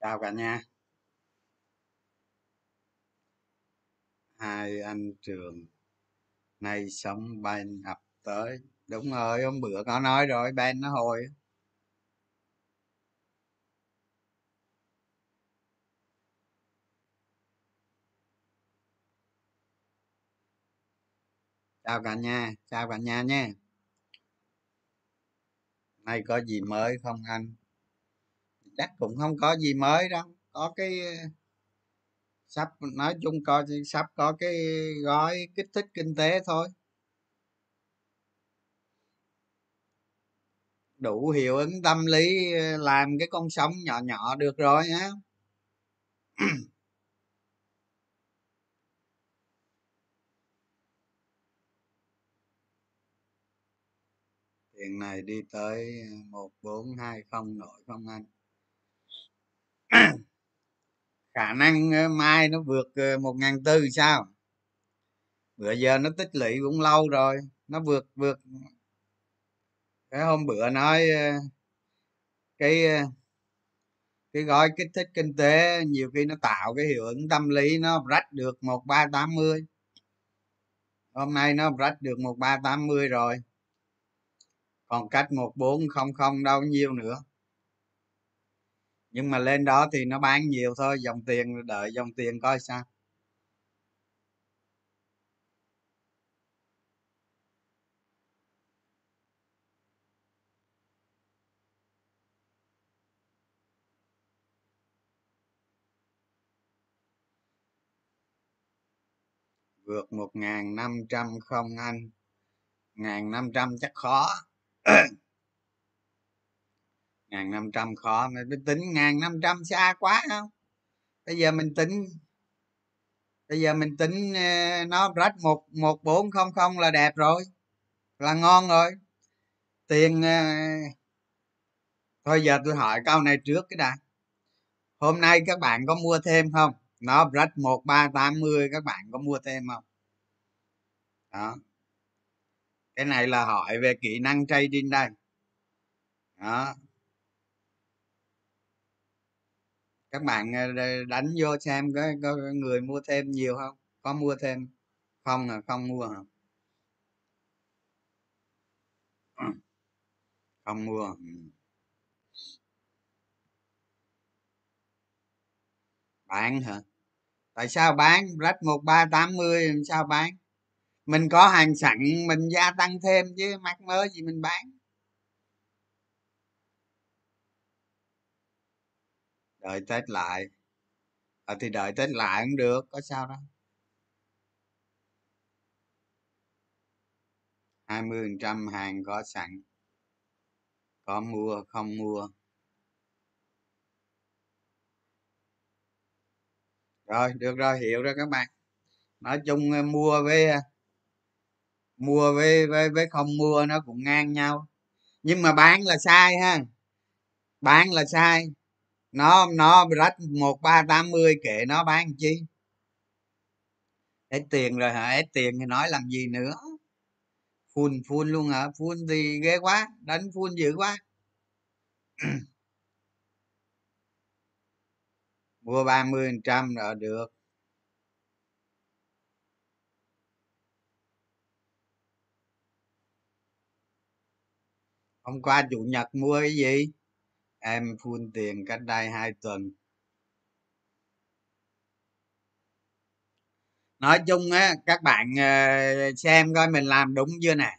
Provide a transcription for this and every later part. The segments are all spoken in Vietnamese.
chào cả nhà. Hai anh trường nay sống bên ập tới. Đúng rồi, hôm bữa có nói rồi ban nó hồi chào cả nhà, chào cả nhà nha. Nay có gì mới không anh? Chắc cũng không có gì mới đâu. Có cái ờ, sắp, nói chung coi sắp có cái gói kích thích kinh tế thôi. Đủ hiệu ứng tâm lý ờ, làm cái con sóng nhỏ nhỏ được rồi nhá tiền này đi tới ờ, một bốn hai không nổi không anh. Khả năng ờ, mai nó vượt ờ, một ngàn tư sao? Bữa giờ nó tích lũy cũng lâu rồi nó vượt vượt. Cái hôm bữa nói ờ, cái cái gói kích thích kinh tế nhiều khi nó tạo cái hiệu ứng tâm lý nó rách được một ba tám mươi. Hôm nay nó rách được một ba tám mươi rồi còn cách một bốn không không đâu nhiêu nữa. Nhưng mà lên đó thì nó bán nhiều thôi, dòng tiền, đợi dòng tiền coi sao. Vượt một ngàn năm trăm không anh. Ngàn năm trăm chắc khó. ngàn năm trăm khó mình tính ngàn năm trăm xa quá không? Bây giờ mình tính, bây giờ mình tính ờ, nó rách một một bốn không không là đẹp rồi, là ngon rồi. Tiền ờ, thôi giờ tôi hỏi câu này trước cái đã. Hôm nay các bạn có mua thêm không? Nó rách một ba tám mươi, các bạn có mua thêm không? Đó cái này là hỏi về kỹ năng trading đây đó. Các bạn ờ, đánh vô xem có, có người mua thêm nhiều không? Có mua thêm không là không mua hả? Không mua. Ừ. Bán hả? Tại sao bán? Rách một ba tám mươi sao bán? Mình có hàng sẵn mình gia tăng thêm chứ mắc mới gì mình bán. Đợi tết lại. À, thì đợi tết lại cũng được có sao đâu. Hai mươi phần trăm hàng có sẵn. Có mua không mua. Rồi được rồi hiểu rồi các bạn. Nói chung à, mua với à, mua với với với không mua nó cũng ngang nhau. Nhưng mà bán là sai ha. Bán là sai. Nó nó rách một ba tám mươi kệ nó bán chi? Hết tiền rồi hả? Hết tiền thì nói làm gì nữa? Phun phun luôn hả? Phun thì ghê quá. Đánh phun dữ quá. Mua ba mươi phần trăm rồi được. Hôm qua chủ nhật mua cái gì? Em phun tiền cách đây hai tuần. Nói chung á các bạn ờ, xem coi mình làm đúng chưa nè.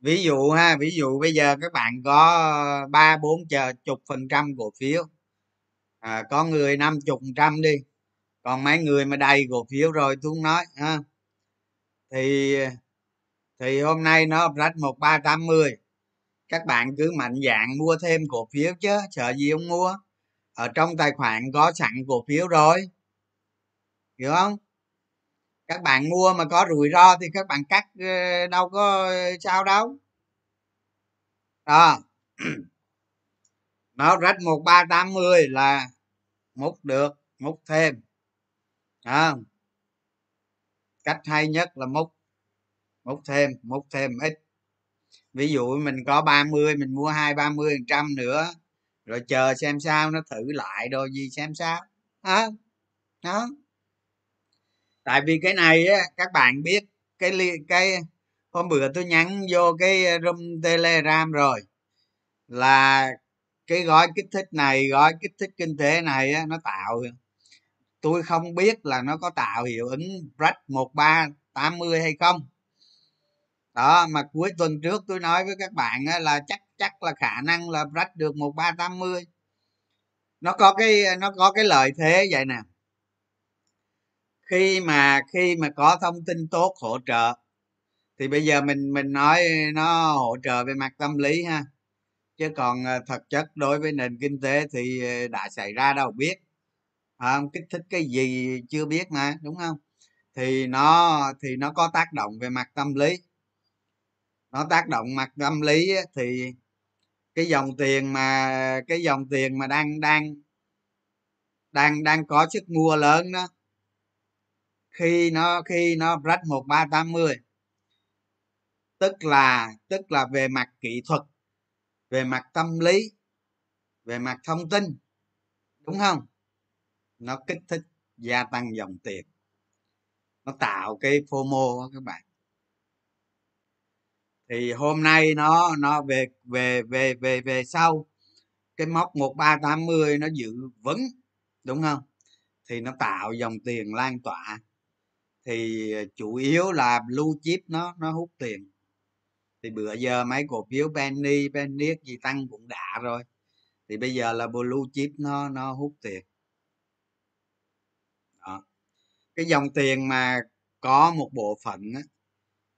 Ví dụ ha ví dụ bây giờ các bạn có ba bốn chờ chục phần trăm cổ phiếu. À, có người năm chục trăm đi còn mấy người mà đầy cổ phiếu rồi tôi không nói ha. Thì thì hôm nay nó rách một ba tám mươi các bạn cứ mạnh dạng mua thêm cổ phiếu chứ, sợ gì không mua? Ở trong tài khoản có sẵn cổ phiếu rồi. Hiểu không? Các bạn mua mà có rủi ro thì các bạn cắt ờ, đâu có ờ, sao đâu. Đó. Nó rách một ba tám mươi là múc được, múc thêm. À. cách hay nhất là múc múc thêm múc thêm ít ví dụ mình có 30 mình mua hai ba mươi phần trăm nữa rồi chờ xem sao nó thử lại đồ gì xem sao. À, đó tại vì cái này á các bạn biết cái cái hôm bữa tôi nhắn vô cái room telegram rồi là cái gói kích thích này gói kích thích kinh tế này á, nó tạo tôi không biết là nó có tạo hiệu ứng brad một ba tám mươi hay không đó, mà cuối tuần trước tôi nói với các bạn là chắc chắc là khả năng là rách được một ba tám mươi. Nó có cái, nó có cái lợi thế vậy nè. Khi mà khi mà có thông tin tốt hỗ trợ, thì bây giờ mình mình nói nó hỗ trợ về mặt tâm lý ha. Chứ còn à, thật chất đối với nền kinh tế thì à, đã xảy ra đâu biết. Không? Kích thích cái gì chưa biết mà, đúng không? Thì nó thì nó có tác động về mặt tâm lý nó tác động mặt tâm lý thì cái dòng tiền mà, cái dòng tiền mà đang đang đang đang có sức mua lớn đó, khi nó khi nó rách một ba tám mươi, tức là tức là về mặt kỹ thuật, về mặt tâm lý, về mặt thông tin, đúng không? Nó kích thích gia tăng dòng tiền. Nó tạo cái fomo đó các bạn thì hôm nay nó nó về về về về về sau cái mốc một ba tám mươi nó giữ vững đúng không? Thì nó tạo dòng tiền lan tỏa. Thì ờ, chủ yếu là blue chip nó nó hút tiền. Thì bữa giờ mấy cổ phiếu penny penny gì tăng cũng đã rồi. Thì bây giờ là blue chip nó nó hút tiền. Đó. cái dòng tiền mà có một bộ phận á,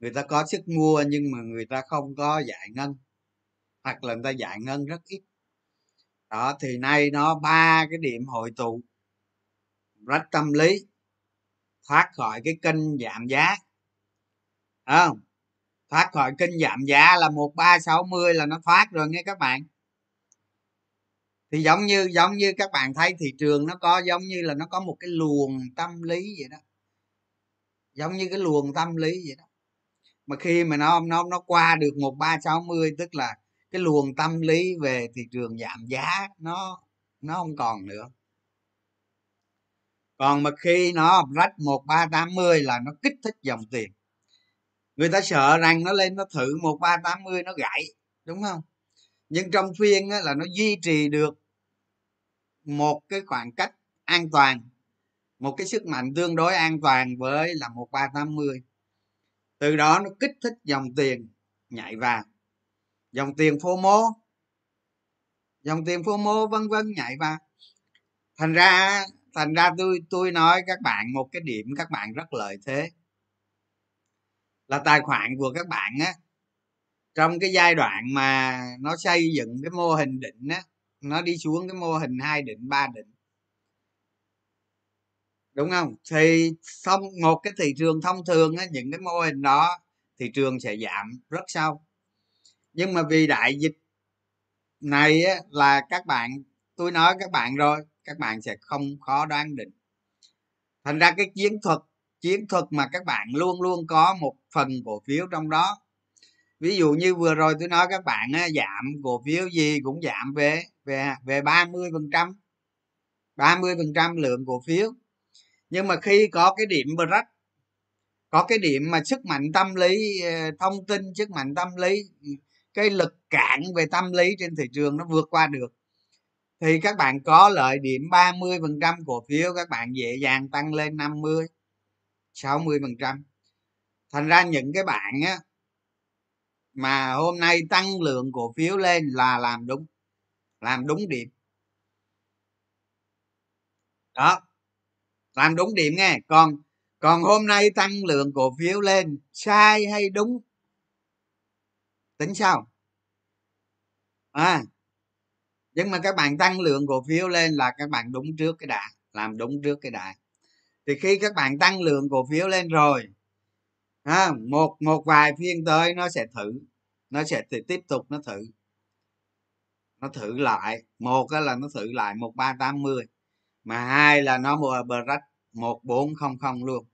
người ta có sức mua nhưng mà người ta không có giải ngân, hoặc là người ta giải ngân rất ít. Đó, thì nay nó ba cái điểm hội tụ rất tâm lý, thoát khỏi cái kênh giảm giá. Không? Thoát khỏi kênh giảm giá là một ba sáu mươi là nó thoát rồi nghe các bạn. Thì giống như giống như các bạn thấy thị trường nó có, giống như là nó có một cái luồng tâm lý vậy đó. Giống như cái luồng tâm lý vậy đó mà khi mà nó nó nó qua được một ba sáu mươi tức là cái luồng tâm lý về thị trường giảm giá nó nó không còn nữa. Còn mà khi nó rách một ba tám mươi là nó kích thích dòng tiền. Người ta sợ rằng nó lên nó thử một ba tám mươi nó gãy đúng không? Nhưng trong phiên á, là nó duy trì được một cái khoảng cách an toàn một cái sức mạnh tương đối an toàn với là một ba tám mươi từ đó nó kích thích dòng tiền nhảy vào. Dòng tiền phô mô dòng tiền phô mô vân vân nhảy vào. Thành ra thành ra tôi tôi nói các bạn một cái điểm các bạn rất lợi thế. Là tài khoản của các bạn á, trong cái giai đoạn mà nó xây dựng cái mô hình định á, nó đi xuống cái mô hình hai định, ba định đúng không? Thì thông một cái thị trường thông thường á những cái mô hình đó thị trường sẽ giảm rất sâu. Nhưng mà vì đại dịch này á, là các bạn tôi nói các bạn rồi các bạn sẽ không khó đoán định. Thành ra cái chiến thuật chiến thuật mà các bạn luôn luôn có một phần cổ phiếu trong đó. Ví dụ như vừa rồi tôi nói các bạn á, giảm cổ phiếu gì cũng giảm về về về ba mươi phần trăm ba mươi phần trăm lượng cổ phiếu nhưng mà khi có cái điểm break có cái điểm mà sức mạnh tâm lý ờ, thông tin, sức mạnh tâm lý, cái lực cản về tâm lý trên thị trường nó vượt qua được, thì các bạn có lợi điểm 30 phần trăm cổ phiếu, các bạn dễ dàng tăng lên 50 60 phần trăm. Thành ra những cái bạn á, mà hôm nay tăng lượng cổ phiếu lên là làm đúng làm đúng điểm. Đó làm đúng điểm nghe. Còn còn hôm nay tăng lượng cổ phiếu lên sai hay đúng? Tính sao? À nhưng mà các bạn tăng lượng cổ phiếu lên là các bạn đúng trước cái đà làm đúng trước cái đà thì khi các bạn tăng lượng cổ phiếu lên rồi à, một một vài phiên tới nó sẽ thử nó sẽ tiếp tục nó thử. Nó thử lại một là nó thử lại một ba tám mươi mà hai là nó mua break một bốn không không luôn.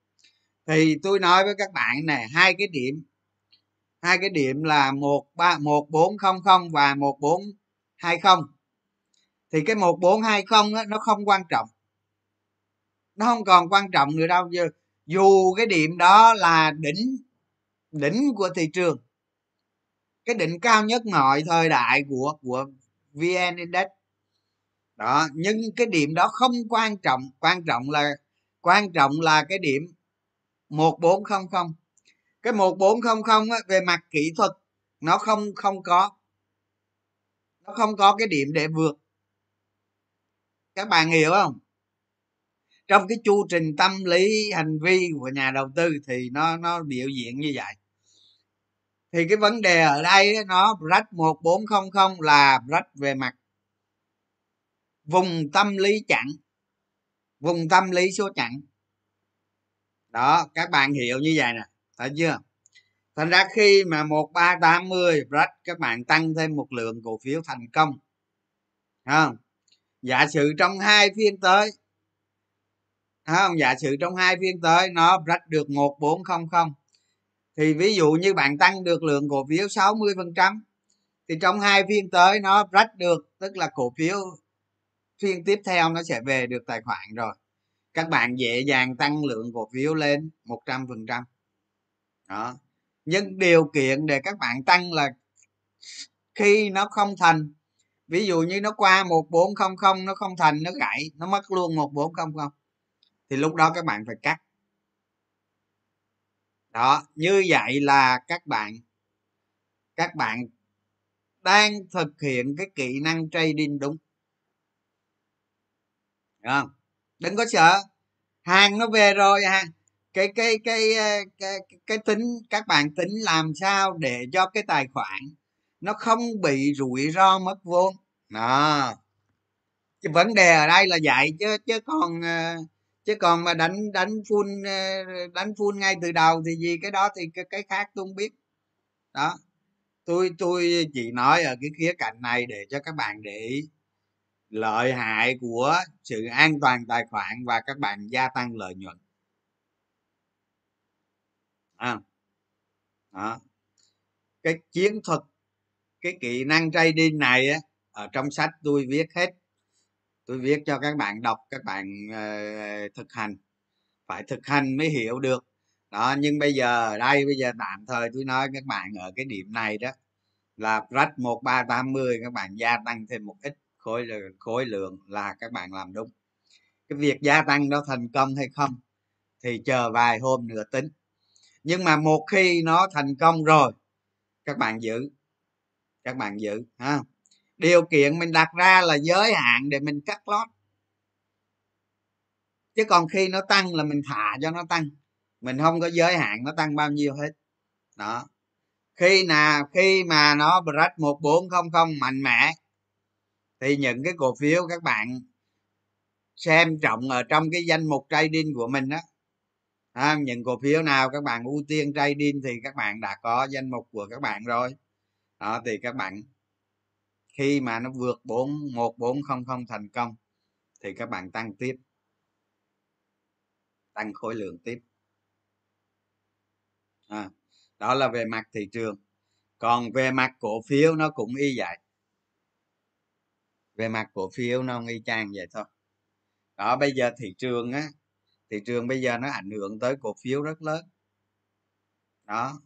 Thì tôi nói với các bạn này hai cái điểm. Hai cái điểm là một ba, một bốn không không và một bốn hai không. Thì cái một bốn hai không nó không quan trọng. Nó không còn quan trọng nữa đâu, giờ dù cái điểm đó là đỉnh đỉnh của thị trường, cái đỉnh cao nhất mọi thời đại của của vn index đó nhưng cái điểm đó không quan trọng. Quan trọng là quan trọng là cái điểm 1400 cái 1400 á, về mặt kỹ thuật nó không không có. Nó không có cái điểm để vượt. Các bạn hiểu không? Trong cái chu trình tâm lý hành vi của nhà đầu tư thì nó nó biểu diễn như vậy. Thì cái vấn đề ở đây nó rách 1400 là rách về mặt vùng tâm lý chặn. Vùng tâm lý số chặn. Đó, các bạn hiểu như vậy nè. Thấy chưa? Thành ra khi mà một ba tám mươi rách các bạn tăng thêm một lượng cổ phiếu thành công. Không? Giả sử trong hai phiên tới không? Giả sử trong hai phiên tới, nó rách được một bốn không không. Thì ví dụ như bạn tăng được lượng cổ phiếu 60 phần trăm, thì trong hai phiên tới, nó rách được, tức là cổ phiếu phiên tiếp theo nó sẽ về được tài khoản rồi. Các bạn dễ dàng tăng lượng cổ phiếu lên 100 phần trăm. Đó. Nhưng điều kiện để các bạn tăng là khi nó không thành, ví dụ như nó qua 1400 nó không thành, nó gãy, nó mất luôn 1400 thì lúc đó các bạn phải cắt. Đó, như vậy là các bạn các bạn đang thực hiện cái kỹ năng trading đúng không? Đừng có sợ. Hàng nó về rồi ha cái cái cái cái cái, cái tính các bạn tính làm sao để cho cái tài khoản nó không bị rủi ro mất vốn. Đó. Chứ vấn đề ở đây là vậy chứ chứ còn ờ, chứ còn mà đánh đánh full ờ, đánh full ngay từ đầu thì gì cái đó thì cái, cái khác tôi không biết. Đó. Tôi tôi chỉ nói ở cái khía cạnh này để cho các bạn để ý lợi hại của sự an toàn tài khoản và các bạn gia tăng lợi nhuận. À, đó. Cái chiến thuật cái kỹ năng trading này á ở trong sách tôi viết hết. Tôi viết cho các bạn đọc các bạn uh, thực hành. Phải thực hành mới hiểu được. Đó nhưng bây giờ ở đây bây giờ tạm thời tôi nói các bạn ở cái điểm này đó là rách một ba tám mươi các bạn gia tăng thêm một ít khối khối lượng là các bạn làm đúng. Cái việc gia tăng đó thành công hay không thì chờ vài hôm nữa tính. Nhưng mà một khi nó thành công rồi, các bạn giữ, các bạn giữ, ha. Điều kiện mình đặt ra là giới hạn để mình cắt lót. Chứ còn khi nó tăng là mình thả cho nó tăng. Mình không có giới hạn nó tăng bao nhiêu hết. Đó. Khi nào, khi mà nó break một bốn không không mạnh mẽ thì những cái cổ phiếu các bạn xem trọng ở trong cái danh mục trading của mình đó à, những cổ phiếu nào các bạn ưu tiên trading thì các bạn đã có danh mục của các bạn rồi. Đó thì các bạn khi mà nó vượt bốn một bốn không không thành công thì các bạn tăng tiếp tăng khối lượng tiếp. À, đó là về mặt thị trường. Còn về mặt cổ phiếu nó cũng y vậy về mặt cổ phiếu nó y chang vậy thôi. Đó bây giờ thị trường á thị trường bây giờ nó ảnh hưởng tới cổ phiếu rất lớn. Đó.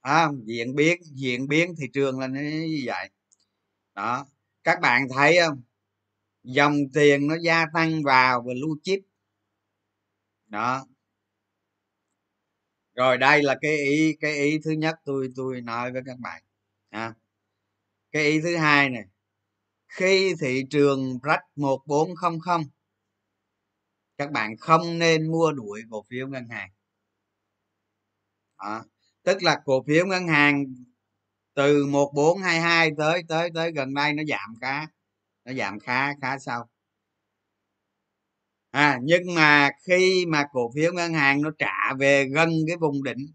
À, diễn biến diễn biến thị trường là như vậy. Đó. Các bạn thấy không? Dòng tiền nó gia tăng vào và lưu chip. Đó. Rồi đây là cái ý cái ý thứ nhất tôi tôi nói với các bạn. À, cái ý thứ hai này khi thị trường rách một bốn không không các bạn không nên mua đuổi cổ phiếu ngân hàng. À, tức là cổ phiếu ngân hàng từ một bốn hai hai tới tới tới gần đây nó giảm khá nó giảm khá khá sâu. À nhưng mà khi mà cổ phiếu ngân hàng nó trả về gần cái vùng đỉnh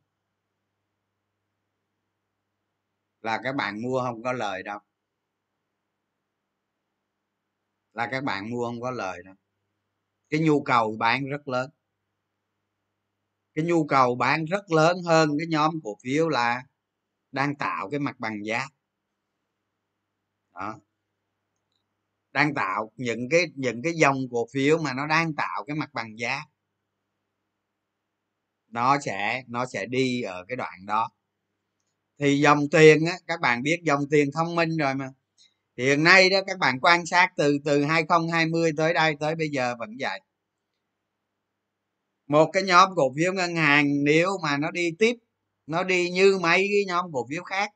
là các bạn mua không có lời đâu. Là các bạn mua không có lời đâu. Cái nhu cầu bán rất lớn. Cái nhu cầu bán rất lớn hơn cái nhóm cổ phiếu là đang tạo cái mặt bằng giá. Đó. Đang tạo những cái những cái dòng cổ phiếu mà nó đang tạo cái mặt bằng giá. Nó sẽ nó sẽ đi ở cái đoạn đó. Thì dòng tiền á, các bạn biết dòng tiền thông minh rồi mà thì hiện nay đó, các bạn quan sát từ từ 2020 tới đây, tới bây giờ vẫn vậy. Một cái nhóm cổ phiếu ngân hàng, nếu mà nó đi tiếp, nó đi như mấy cái nhóm cổ phiếu khác,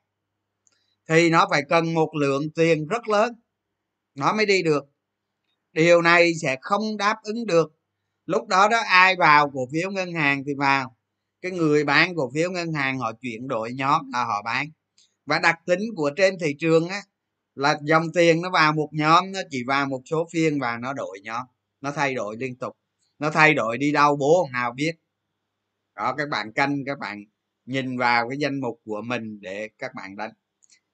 thì nó phải cần một lượng tiền rất lớn, nó mới đi được. Điều này sẽ không đáp ứng được. Lúc đó đó, ai vào cổ phiếu ngân hàng thì vào. Cái người bán cổ phiếu ngân hàng họ chuyển đổi nhóm là họ bán. Và đặc tính của trên thị trường á là dòng tiền nó vào một nhóm, nó chỉ vào một số phiên và nó đổi nhóm. Nó thay đổi liên tục. Nó thay đổi đi đâu bố nào biết. Đó, các bạn canh, các bạn nhìn vào cái danh mục của mình để các bạn đánh.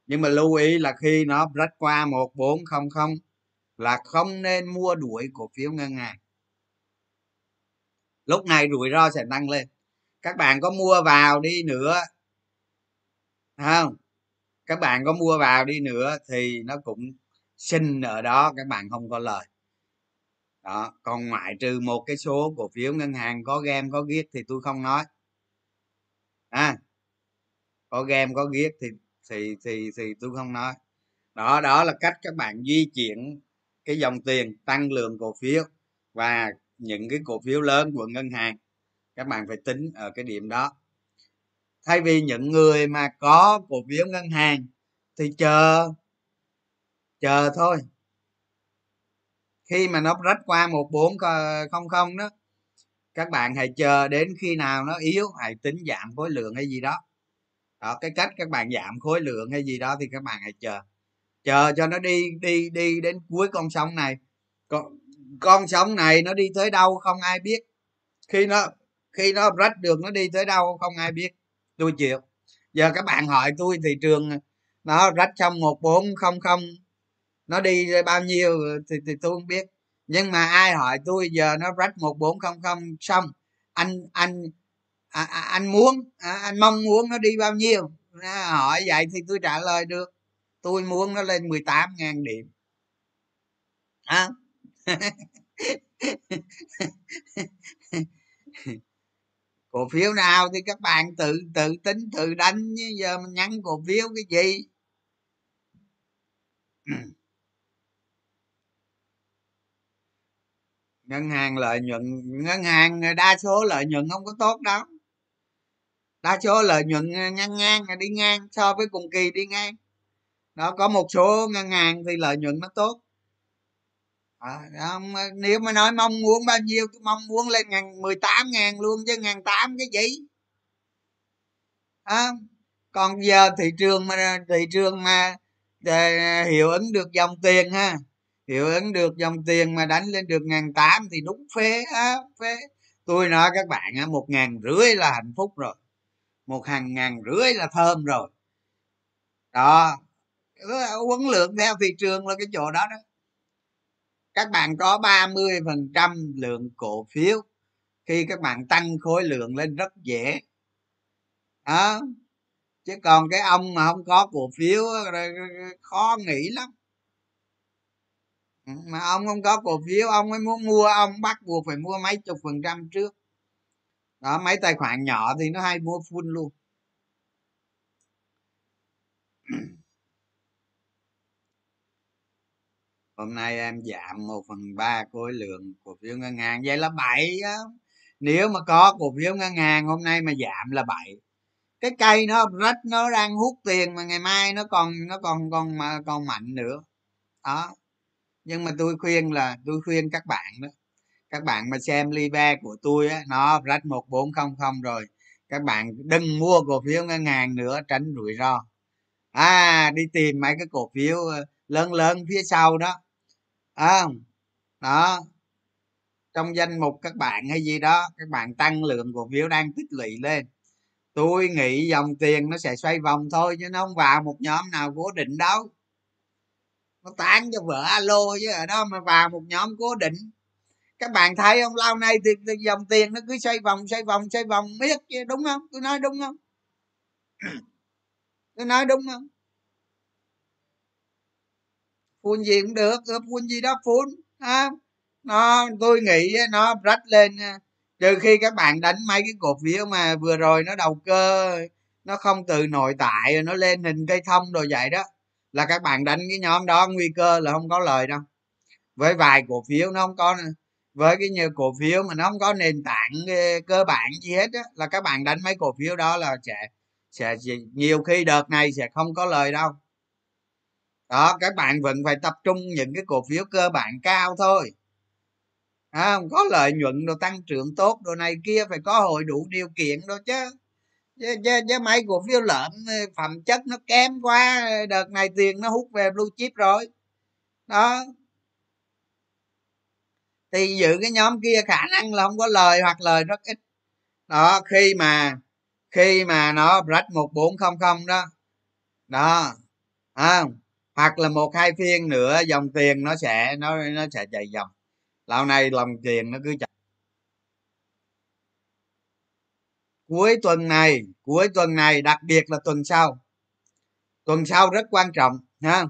Nhưng mà lưu ý là khi nó rách qua một bốn không không là không nên mua đuổi cổ phiếu ngân hàng. Lúc này rủi ro sẽ tăng lên. Các bạn có mua vào đi nữa không? Các bạn có mua vào đi nữa thì nó cũng sinh ở đó, các bạn không có lời. Đó, còn ngoại trừ một cái số cổ phiếu ngân hàng, có game, có giết thì tôi không nói. À có game, có giết thì thì thì thì tôi không nói. Đó đó là cách các bạn di chuyển cái dòng tiền, tăng lượng cổ phiếu và những cái cổ phiếu lớn của ngân hàng. Các bạn phải tính ở cái điểm đó thay vì những người mà có cổ phiếu ngân hàng thì chờ chờ thôi. Khi mà nó rách qua một bốn không không đó, các bạn hãy chờ đến khi nào nó yếu, hãy tính giảm khối lượng hay gì đó. Đó, cái cách các bạn giảm khối lượng hay gì đó thì các bạn hãy chờ. Chờ cho nó đi đi đi đến cuối con sông này. Con con sông này nó đi tới đâu không ai biết. Khi nó khi nó rách được nó đi tới đâu không ai biết tôi chịu. Giờ các bạn hỏi tôi thị trường nó rách trong một bốn không không nó đi bao nhiêu thì, thì tôi không biết. Nhưng mà ai hỏi tôi giờ nó rách một bốn không không xong anh anh à, à, anh muốn à, anh mong muốn nó đi bao nhiêu? Nó hỏi vậy thì tôi trả lời được. Tôi muốn nó lên 18 ngàn điểm. À. cổ phiếu nào thì các bạn tự tự tính, tự đánh, chứ giờ mình nhắn cổ phiếu cái gì? Ngân hàng lợi nhuận, ngân hàng đa số lợi nhuận không có tốt đâu. Đa số lợi nhuận ngang ngang, đi ngang so với cùng kỳ đi ngang. Đó, có một số ngân hàng thì lợi nhuận nó tốt à, không, ờ, nếu mà nói mong muốn bao nhiêu tôi mong muốn lên ngàn mười tám ngàn luôn chứ ngàn tám cái gì? À, còn giờ thị trường mà thị trường mà để hiệu ứng được dòng tiền ha hiệu ứng được dòng tiền mà đánh lên được ngàn tám thì đúng phế á phế. Tôi nói các bạn á một ngàn rưỡi là hạnh phúc rồi một hàng ngàn rưỡi là thơm rồi. Đó huấn lượng theo thị trường là cái chỗ đó đó các bạn có 30 phần trăm lượng cổ phiếu. Khi các bạn tăng khối lượng lên rất dễ. Đó. Chứ còn cái ông mà không có cổ phiếu khó nghĩ lắm. Mà ông không có cổ phiếu, ông mới muốn mua, ông bắt buộc phải mua mấy chục phần trăm trước. Đó, mấy tài khoản nhỏ thì nó hay mua full luôn. Hôm nay em giảm một phần ba khối lượng cổ phiếu ngân hàng. Vậy là bảy á. Nếu mà có cổ phiếu ngân hàng, hôm nay mà giảm là bảy. Cái cây nó, rách nó đang hút tiền mà ngày mai nó còn nó còn còn mà, còn mạnh nữa. Đó. Nhưng mà tôi khuyên là, tôi khuyên các bạn đó. Các bạn mà xem libe của tôi á, nó rách một bốn không không rồi, các bạn đừng mua cổ phiếu ngân hàng nữa, tránh rủi ro. À đi tìm mấy cái cổ phiếu ờ, lớn lớn phía sau đó à, đó. Trong danh mục các bạn hay gì đó các bạn tăng lượng cổ phiếu đang tích lũy lên. Tôi nghĩ dòng tiền nó sẽ xoay vòng thôi chứ nó không vào một nhóm nào cố định đâu. Nó tán cho vợ alo chứ ở đó mà vào một nhóm cố định. Các bạn thấy không? Lâu nay thì, thì dòng tiền nó cứ xoay vòng xoay vòng xoay vòng biết chứ đúng không? Tôi nói đúng không? Tôi nói đúng không? Phun gì cũng được phun gì đó phun à, nó tôi nghĩ nó rách lên trừ khi các bạn đánh mấy cái cổ phiếu mà vừa rồi nó đầu cơ nó không từ nội tại nó lên hình cây thông rồi vậy đó là các bạn đánh cái nhóm đó nguy cơ là không có lời đâu. Với vài cổ phiếu nó không có với cái nhiều cổ phiếu mà nó không có nền tảng ờ, cơ bản gì hết á là các bạn đánh mấy cổ phiếu đó là sẽ sẽ nhiều khi đợt này sẽ không có lời đâu đó các bạn vẫn phải tập trung những cái cổ phiếu cơ bản cao thôi. À, không có lợi nhuận đồ tăng trưởng tốt đồ này kia phải có hội đủ điều kiện đó chứ. Chứ, chứ, chứ mấy cổ phiếu lợn ờ, phẩm chất nó kém quá đợt này tiền nó hút về blue chip rồi. Đó. Thì giữ cái nhóm kia khả năng là không có lời hoặc lời rất ít. Đó khi mà khi mà nó break một bốn không không đó. Đó. À, hoặc là một, hai phiên nữa, dòng tiền nó sẽ, nó nó sẽ chạy dòng. Lâu nay lòng tiền nó cứ chạy. Cuối tuần này, cuối tuần này, đặc biệt là tuần sau. Tuần sau rất quan trọng, ha.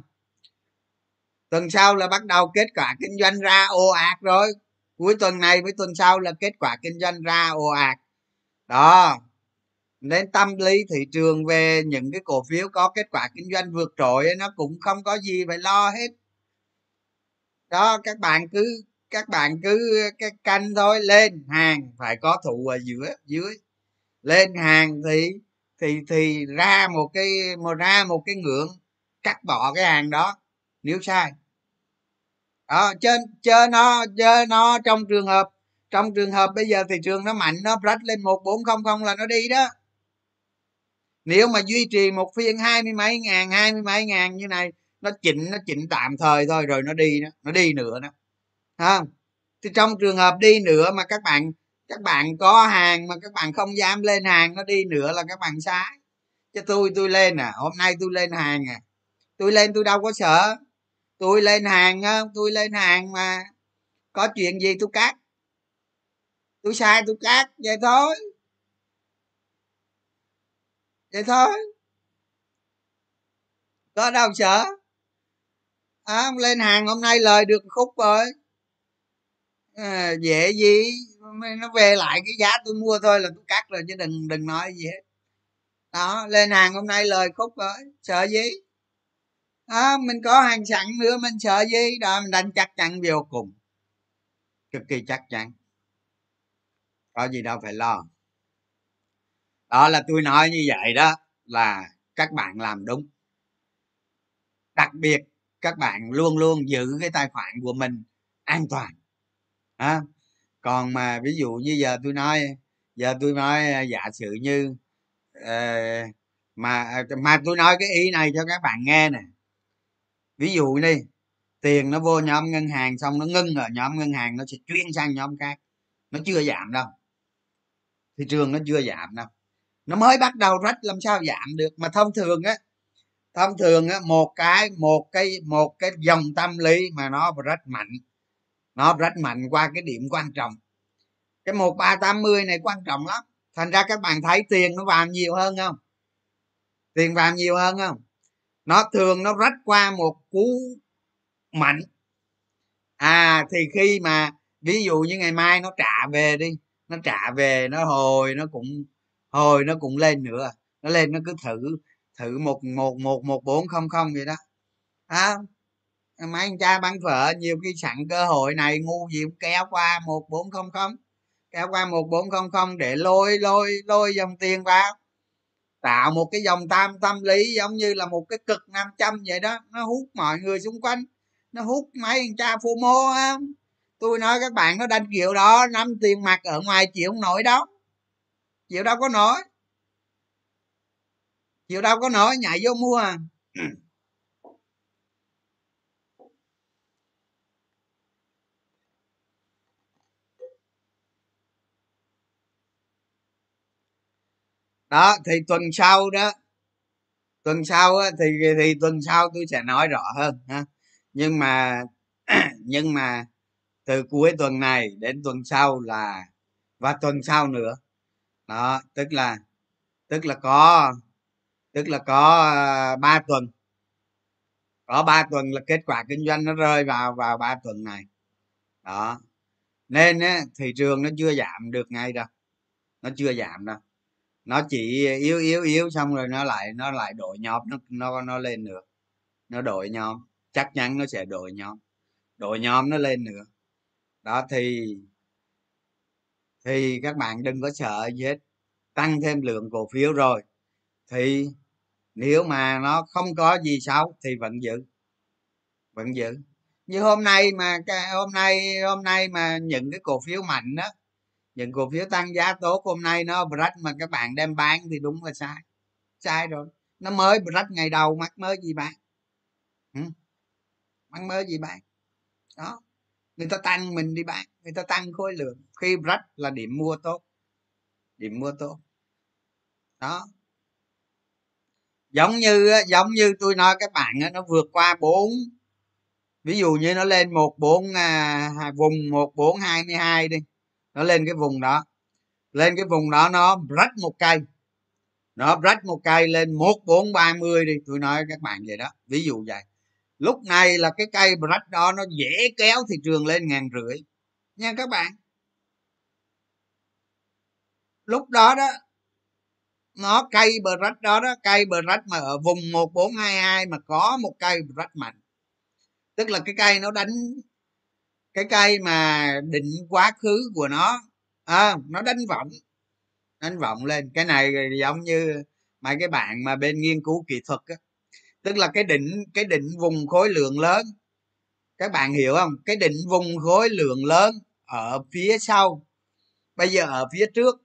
Tuần sau là bắt đầu kết quả kinh doanh ra ồ ạt rồi. Cuối tuần này với tuần sau là kết quả kinh doanh ra ồ ạt. Đó nên tâm lý thị trường về những cái cổ phiếu có kết quả kinh doanh vượt trội nó cũng không có gì phải lo hết. Đó, các bạn cứ, các bạn cứ cái canh thôi, lên hàng phải có thụ ở giữa, dưới. Lên hàng thì thì thì ra một cái, một, ra một cái ngưỡng, cắt bỏ cái hàng đó, nếu sai. Đó trên chơi nó chơi nó trong trường hợp, trong trường hợp bây giờ thị trường nó mạnh, nó rách lên một bốn không không là nó đi đó nếu mà duy trì một phiên hai mươi mấy ngàn, hai mươi mấy ngàn như này, nó chỉnh nó chỉnh tạm thời thôi, rồi nó đi nó đi nữa đó. Ha thì trong trường hợp đi nữa mà các bạn các bạn có hàng mà các bạn không dám lên hàng, nó đi nữa là các bạn sai. Cho tôi tôi lên à hôm nay tôi lên hàng à. Tôi lên tôi đâu có sợ. Tôi lên hàng á, tôi lên hàng mà có chuyện gì tôi cắt. Tôi sai tôi cắt, vậy thôi vậy thôi. Có đâu sợ. À, lên hàng hôm nay lời được khúc rồi. À, dễ gì? Nó về lại cái giá tôi mua thôi là tôi cắt rồi chứ đừng đừng nói gì hết. Đó lên hàng hôm nay lời khúc rồi. Sợ gì? À, mình có hàng sẵn nữa mình sợ gì? Đó mình đánh chắc chắn vô cùng. Cực kỳ chắc chắn. Có gì đâu phải lo đó là tôi nói như vậy đó là các bạn làm đúng. Đặc biệt các bạn luôn luôn giữ cái tài khoản của mình an toàn. À, còn mà ví dụ như giờ tôi nói giờ tôi nói à, giả sử như uh, mà à, mà tôi nói cái ý này cho các bạn nghe nè. Ví dụ đi tiền nó vô nhóm ngân hàng xong nó ngưng ở nhóm ngân hàng nó sẽ chuyển sang nhóm khác. Nó chưa giảm đâu. Thị trường nó chưa giảm đâu nó mới bắt đầu rách làm sao giảm được. Mà thông thường á, thông thường á, một cái một cái một cái dòng tâm lý mà nó rách mạnh, nó rách mạnh qua cái điểm quan trọng. Cái một ba tám mươi này quan trọng lắm. Thành ra các bạn thấy tiền nó vào nhiều hơn không? Tiền vào nhiều hơn không? Nó thường nó rách qua một cú mạnh. À thì khi mà ví dụ như ngày mai nó trả về đi, nó trả về, nó hồi, nó cũng hồi nó cũng lên nữa nó lên nó cứ thử thử một một một một bốn không không vậy đó. À, mấy anh cha bán phở nhiều khi sẵn cơ hội này ngu gì cũng kéo qua một bốn không không kéo qua một bốn không không để lôi lôi lôi dòng tiền vào. Tạo một cái dòng tam tâm lý giống như là một cái cực 500 vậy đó nó hút mọi người xung quanh nó hút mấy anh cha phô mô á tôi nói các bạn nó đánh kiểu đó năm tiền mặt ở ngoài chịu không nổi đâu chịu đâu có nổi. Chịu đâu có nổi nhảy vô mua à. Đó thì tuần sau đó tuần sau á, thì thì tuần sau tôi sẽ nói rõ hơn ha. Nhưng mà nhưng mà từ cuối tuần này đến tuần sau là và tuần sau nữa đó tức là tức là có tức là có ờ, ba tuần. Có ba tuần là kết quả kinh doanh nó rơi vào vào ba tuần này. Đó. Nên á, thị trường nó chưa giảm được ngay đâu. Nó chưa giảm đâu. Nó chỉ yếu yếu yếu xong rồi nó lại nó lại đổi nhóm nó nó nó lên nữa. Nó đổi nhóm. Chắc chắn nó sẽ đổi nhóm. Đổi nhóm nó lên nữa. Đó thì thì các bạn đừng có sợ gì hết, tăng thêm lượng cổ phiếu rồi. Thì nếu mà nó không có gì xấu thì vẫn giữ vẫn giữ. Như hôm nay mà hôm nay hôm nay mà những cái cổ phiếu mạnh đó những cổ phiếu tăng giá tốt hôm nay nó break mà các bạn đem bán thì đúng là sai sai rồi. Nó mới break ngày đầu, mắc mới gì bạn? Ừ? mắc mới gì bạn? Đó người ta tăng mình đi bán người ta tăng khối lượng. Khi rách là điểm mua tốt. Điểm mua tốt. Đó. Giống như giống như tôi nói các bạn nó vượt qua bốn. Ví dụ như nó lên một bốn à, vùng một bốn hai mươi hai đi. Nó lên cái vùng đó. Lên cái vùng đó nó rách một cây. Nó rách một cây lên một bốn ba mươi đi. Tôi nói các bạn vậy đó. Ví dụ vậy lúc này là cái cây rách đó nó dễ kéo thị trường lên ngàn rưỡi. Nha các bạn. Lúc đó đó nó cây bờ đó đó cây bờ mà ở vùng một bốn hai hai mà có một cây rách mạnh. Tức là cái cây nó đánh cái cây mà định quá khứ của nó à, nó đánh vọng đánh vọng lên. Cái này giống như mấy cái bạn mà bên nghiên cứu kỹ thuật á tức là cái định cái định vùng khối lượng lớn. Các bạn hiểu không? Cái định vùng khối lượng lớn ở phía sau. Bây giờ ở phía trước,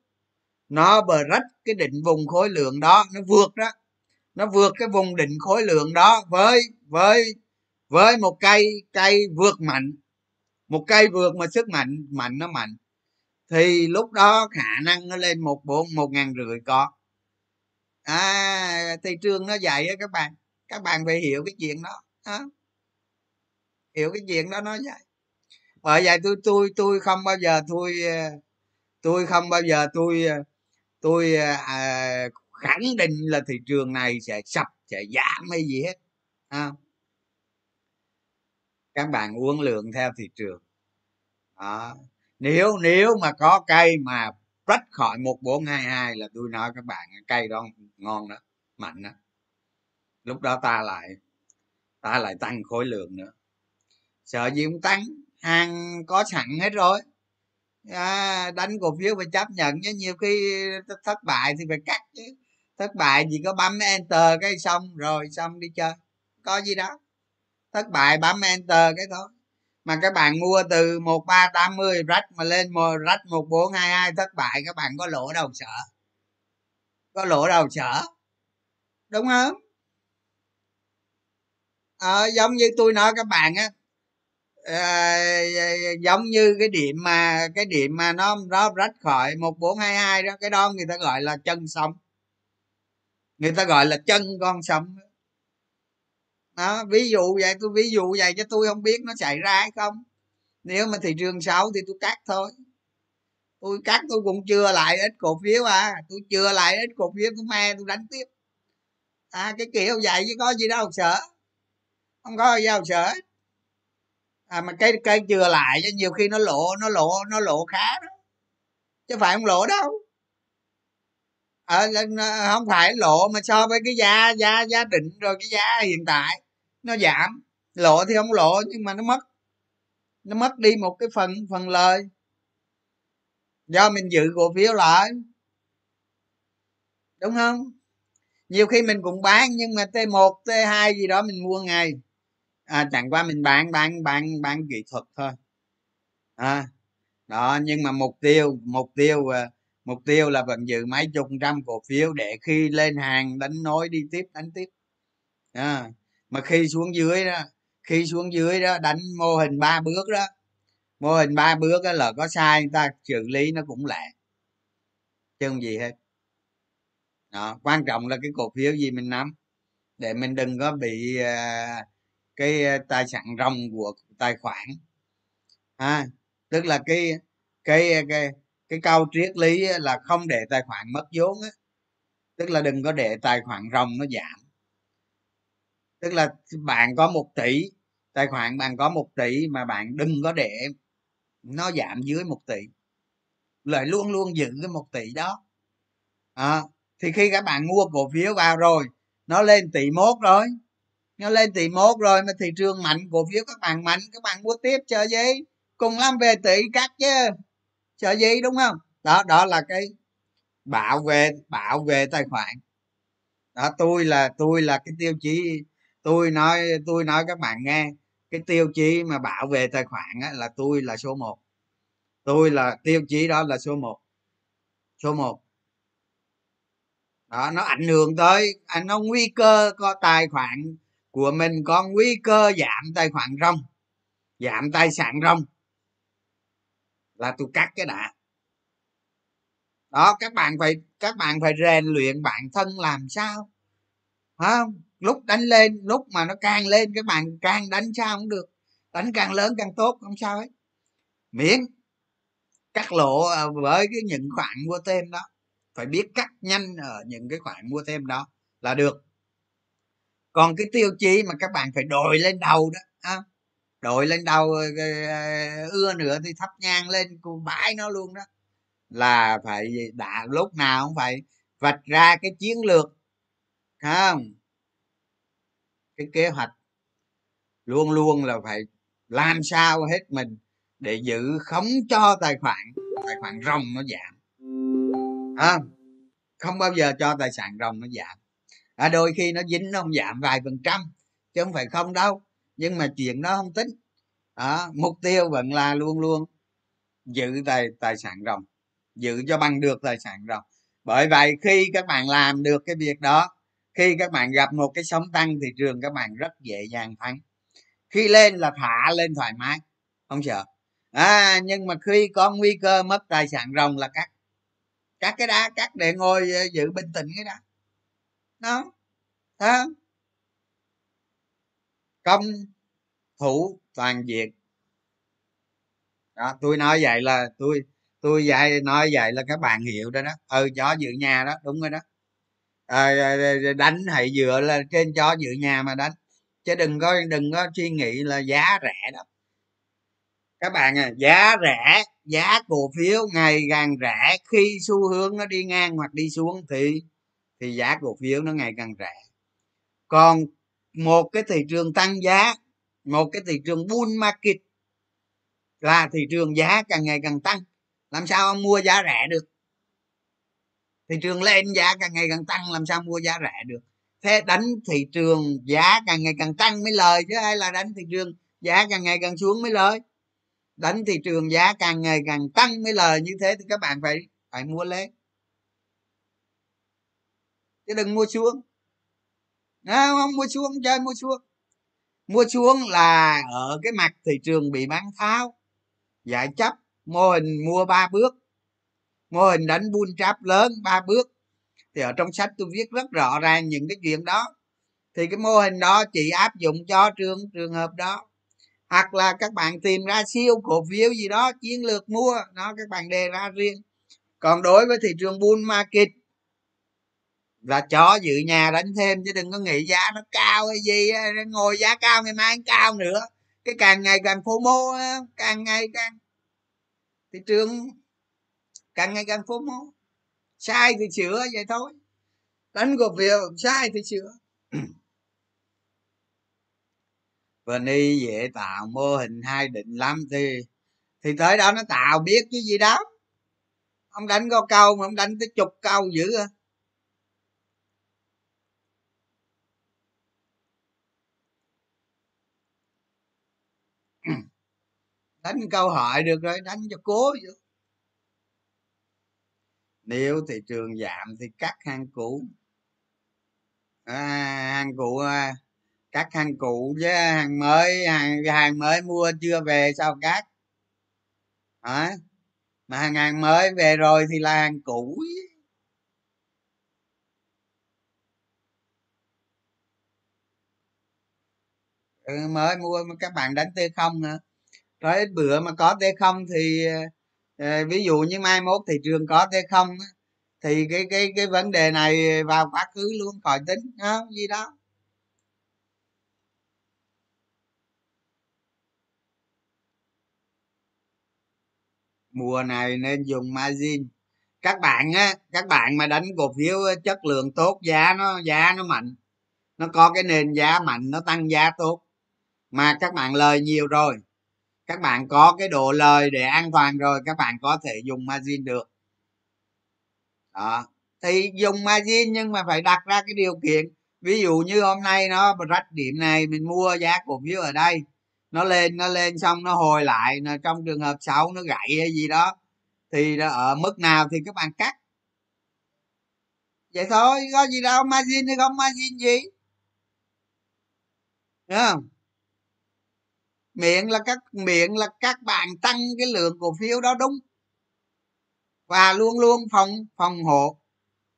nó bờ rách cái định vùng khối lượng đó, nó vượt đó. Nó vượt cái vùng định khối lượng đó với với với một cây cây vượt mạnh. Một cây vượt mà sức mạnh mạnh nó mạnh. Thì lúc đó khả năng nó lên một bốn, một ngàn rưỡi có. À thị trường nó vậy á các bạn các bạn phải hiểu cái chuyện đó à, hiểu cái chuyện đó nó vậy bởi vậy tôi tôi tôi không bao giờ tôi ờ, tôi không bao giờ tôi ờ, tôi ờ, à, khẳng định là thị trường này sẽ sập sẽ giảm hay gì hết à. các bạn uống lượng theo thị trường đó. nếu nếu mà có cây mà rách khỏi một bốn hai hai là tôi nói các bạn cây đó ngon đó mạnh đó lúc đó ta lại ta lại tăng khối lượng nữa. Sợ gì cũng tăng hàng có sẵn hết rồi. À, đánh cổ phiếu phải chấp nhận chứ nhiều khi thất bại thì phải cắt chứ. Thất bại chỉ có bấm enter cái xong rồi xong đi chơi. Có gì đó. Thất bại bấm enter cái thôi. Mà các bạn mua từ một ba tám mươi rách mà lên một rách một bốn hai hai thất bại các bạn có lỗ đâu sợ. Có lỗ đâu sợ. Đúng không? À, giống như tôi nói các bạn á à, giống như cái điểm mà cái điểm mà nó nó rách khỏi một bốn hai hai đó cái đó người ta gọi là chân sống. Người ta gọi là chân con sống. Đó ví dụ vậy tôi ví dụ vậy cho tôi không biết nó xảy ra hay không. Nếu mà thị trường xấu thì tôi cắt thôi. Tôi cắt tôi cũng chưa lại ít cổ phiếu à. Tôi chưa lại ít cổ phiếu tôi me tôi đánh tiếp. À cái kiểu vậy chứ có gì đâu sợ không có giao sở à mà cái cây chừa lại chứ nhiều khi nó lộ nó lộ nó lộ khá đó. Chứ phải không lộ đâu. À, không phải lộ mà so với cái giá giá giá định rồi cái giá hiện tại nó giảm. Lộ thì không lộ nhưng mà nó mất. Nó mất đi một cái phần phần lời. Do mình giữ cổ phiếu lại. Đúng không? Nhiều khi mình cũng bán nhưng mà t 1 t 2 gì đó mình mua ngày à, chẳng qua mình bán bán bán bán kỹ thuật thôi. À, đó nhưng mà mục tiêu mục tiêu ờ, mục tiêu là vẫn giữ mấy chục trăm cổ phiếu để khi lên hàng đánh nối đi tiếp đánh tiếp. À, mà khi xuống dưới đó khi xuống dưới đó đánh mô hình ba bước đó mô hình ba bước đó là có sai người ta xử lý nó cũng lẹ chứ không gì hết. Đó, quan trọng là cái cổ phiếu gì mình nắm để mình đừng có bị uh, cái tài sản ròng của tài khoản. À, tức là cái cái cái cái câu triết lý là không để tài khoản mất vốn á. Tức là đừng có để tài khoản ròng nó giảm. Tức là bạn có một tỷ tài khoản bạn có một tỷ mà bạn đừng có để nó giảm dưới một tỷ. Lại luôn luôn giữ cái một tỷ đó. À, thì khi các bạn mua cổ phiếu vào rồi nó lên tỷ mốt rồi nó lên tỷ mốt rồi mà thị trường mạnh cổ phiếu các bạn mạnh các bạn mua tiếp chờ gì? Cùng lắm về tỷ cắt chứ. Chờ gì đúng không? Đó đó là cái bảo vệ bảo vệ tài khoản. Đó tôi là tôi là cái tiêu chí. Tôi nói tôi nói các bạn nghe cái tiêu chí mà bảo vệ tài khoản á, là tôi là số 1 tôi là tiêu chí đó là số 1 số 1 đó nó ảnh hưởng tới anh nó nguy cơ có tài khoản của mình có nguy cơ giảm tài khoản rong, giảm tài sản rong là tôi cắt cái đã. Đó, các bạn phải, các bạn phải rèn luyện bản thân làm sao không? Lúc đánh lên, lúc mà nó càng lên, các bạn càng đánh sao cũng được, đánh càng lớn càng tốt, không sao hết. Miễn cắt lộ à, với cái những khoản mua thêm đó, phải biết cắt nhanh ở những cái khoản mua thêm đó là được còn cái tiêu chí mà các bạn phải đội lên đầu đó à, đội lên đầu ờ, ờ, ưa nữa thì thắp nhang lên cùng bãi nó luôn đó là phải đã lúc nào cũng phải vạch ra cái chiến lược không? Cái kế hoạch luôn luôn là phải làm sao hết mình để giữ khống cho tài khoản tài khoản rồng nó giảm à, không? Bao giờ cho tài sản rồng nó giảm à, đôi khi nó dính nó không giảm vài phần trăm chứ không phải không đâu. Nhưng mà chuyện đó không tính. À, mục tiêu vẫn là luôn luôn giữ tài tài sản rồng giữ cho bằng được tài sản rồng bởi vậy khi các bạn làm được cái việc đó khi các bạn gặp một cái sóng tăng thị trường các bạn rất dễ dàng thắng. Khi lên là thả lên thoải mái không sợ. À nhưng mà khi có nguy cơ mất tài sản rồng là cắt. Cắt cái đá cắt để ngồi ờ, giữ bình tĩnh cái đó nó, đó công thủ toàn diện đó tôi nói vậy là tôi tôi dạy nói vậy là các bạn hiểu đó đó. Ừ chó giữ nhà đó đúng rồi đó. À, đánh hãy dựa là trên chó giữ nhà mà đánh. Chứ đừng có đừng có suy nghĩ là giá rẻ đó các bạn à giá rẻ giá cổ phiếu ngày càng rẻ. Khi xu hướng nó đi ngang hoặc đi xuống thì thì giá cổ phiếu nó ngày càng rẻ. Còn một cái thị trường tăng giá, một cái thị trường bull market là thị trường giá càng ngày càng tăng. Làm sao ông mua giá rẻ được? Thị trường lên giá càng ngày càng tăng, làm sao mua giá rẻ được? Thế đánh thị trường giá càng ngày càng tăng mới lời, chứ hay là đánh thị trường giá càng ngày càng xuống mới lời? Đánh thị trường giá càng ngày càng tăng mới lời, như thế thì các bạn phải phải mua lên chứ đừng mua xuống à, không? Mua xuống chơi mua xuống mua xuống là ở cái mặt thị trường bị bán tháo. Giải chấp mô hình mua ba bước. Mô hình đánh bull trap lớn ba bước. Thì ở trong sách tôi viết rất rõ ràng những cái chuyện đó. Thì cái mô hình đó chỉ áp dụng cho trường trường hợp đó. Hoặc là các bạn tìm ra siêu cổ phiếu gì đó chiến lược mua. Nó các bạn đề ra riêng. Còn đối với thị trường bull market là chó dự nhà đánh thêm chứ đừng có nghĩ giá nó cao hay gì ngồi giá cao ngày mai cao nữa. Cái càng ngày càng phô mô càng ngày càng thị trường càng ngày càng phô mô. Sai thì sửa vậy thôi. Đánh cổ phiếu sai thì sửa. Và ni dễ tạo mô hình hai định lắm thì thì tới đó nó tạo biết cái gì đó. Ông đánh có câu mà ông đánh tới chục câu dữ à. Đánh câu hỏi được rồi đánh cho cố chứ. Nếu thị trường giảm thì cắt hàng cũ. À, hàng cũ à, cắt hàng cũ chứ hàng mới hàng hàng mới mua chưa về sao cắt? Hả? Mà hàng hàng mới về rồi thì là hàng cũ ừ, mới mua các bạn đánh t không nữa rồi ít bữa mà có t không thì ờ, ví dụ như mai mốt thị trường có t không thì cái cái cái vấn đề này vào quá khứ luôn khỏi tính không? Gì đó. Mùa này nên dùng margin. Các bạn á, các bạn mà đánh cổ phiếu chất lượng tốt, giá nó giá nó mạnh, nó có cái nền giá mạnh, nó tăng giá tốt. Mà các bạn lời nhiều rồi các bạn có cái độ lời để an toàn rồi, các bạn có thể dùng margin được. Đó. Thì dùng margin nhưng mà phải đặt ra cái điều kiện. Ví dụ như hôm nay nó rách điểm này, mình mua giá cổ phiếu ở đây, nó lên nó lên xong nó hồi lại trong trường hợp xấu nó gãy hay gì đó, thì ở mức nào thì các bạn cắt. Vậy thôi, có gì đâu, margin hay không margin gì? Đúng không? Miệng là các, miệng là các bạn tăng cái lượng cổ phiếu đó đúng. Và luôn luôn phòng phòng hộ.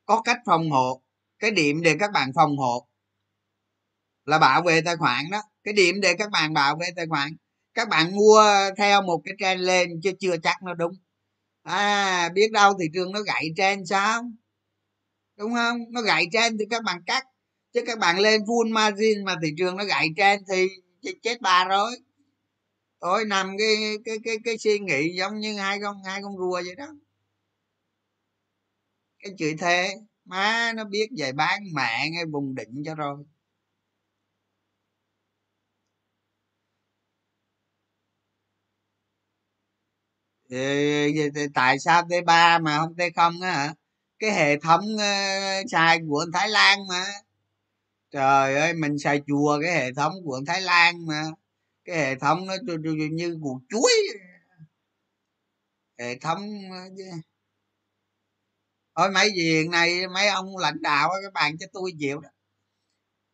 Có cách phòng hộ. Cái điểm để các bạn phòng hộ là bảo vệ tài khoản đó. Cái điểm để các bạn bảo vệ tài khoản, các bạn mua theo một cái trend lên chứ chưa chắc nó đúng. À biết đâu thị trường nó gãy trend sao? Đúng không? Nó gãy trend thì các bạn cắt. Chứ các bạn lên full margin mà thị trường nó gãy trend thì chết bà rồi tôi nằm cái cái cái cái suy nghĩ giống như hai con hai con rùa vậy đó. Cái chữ thế má nó biết về bán mẹ ngay vùng định cho rồi. Thì, tại sao t 3 mà không t không á hả? Cái hệ thống uh, xài của thái lan mà. Trời ơi mình xài chùa cái hệ thống của thái lan mà cái hệ thống nó như củ chuối. Hệ thống ờ, thôi mấy gì hiện nay mấy ông lãnh đạo các bạn cho tôi chịu đó.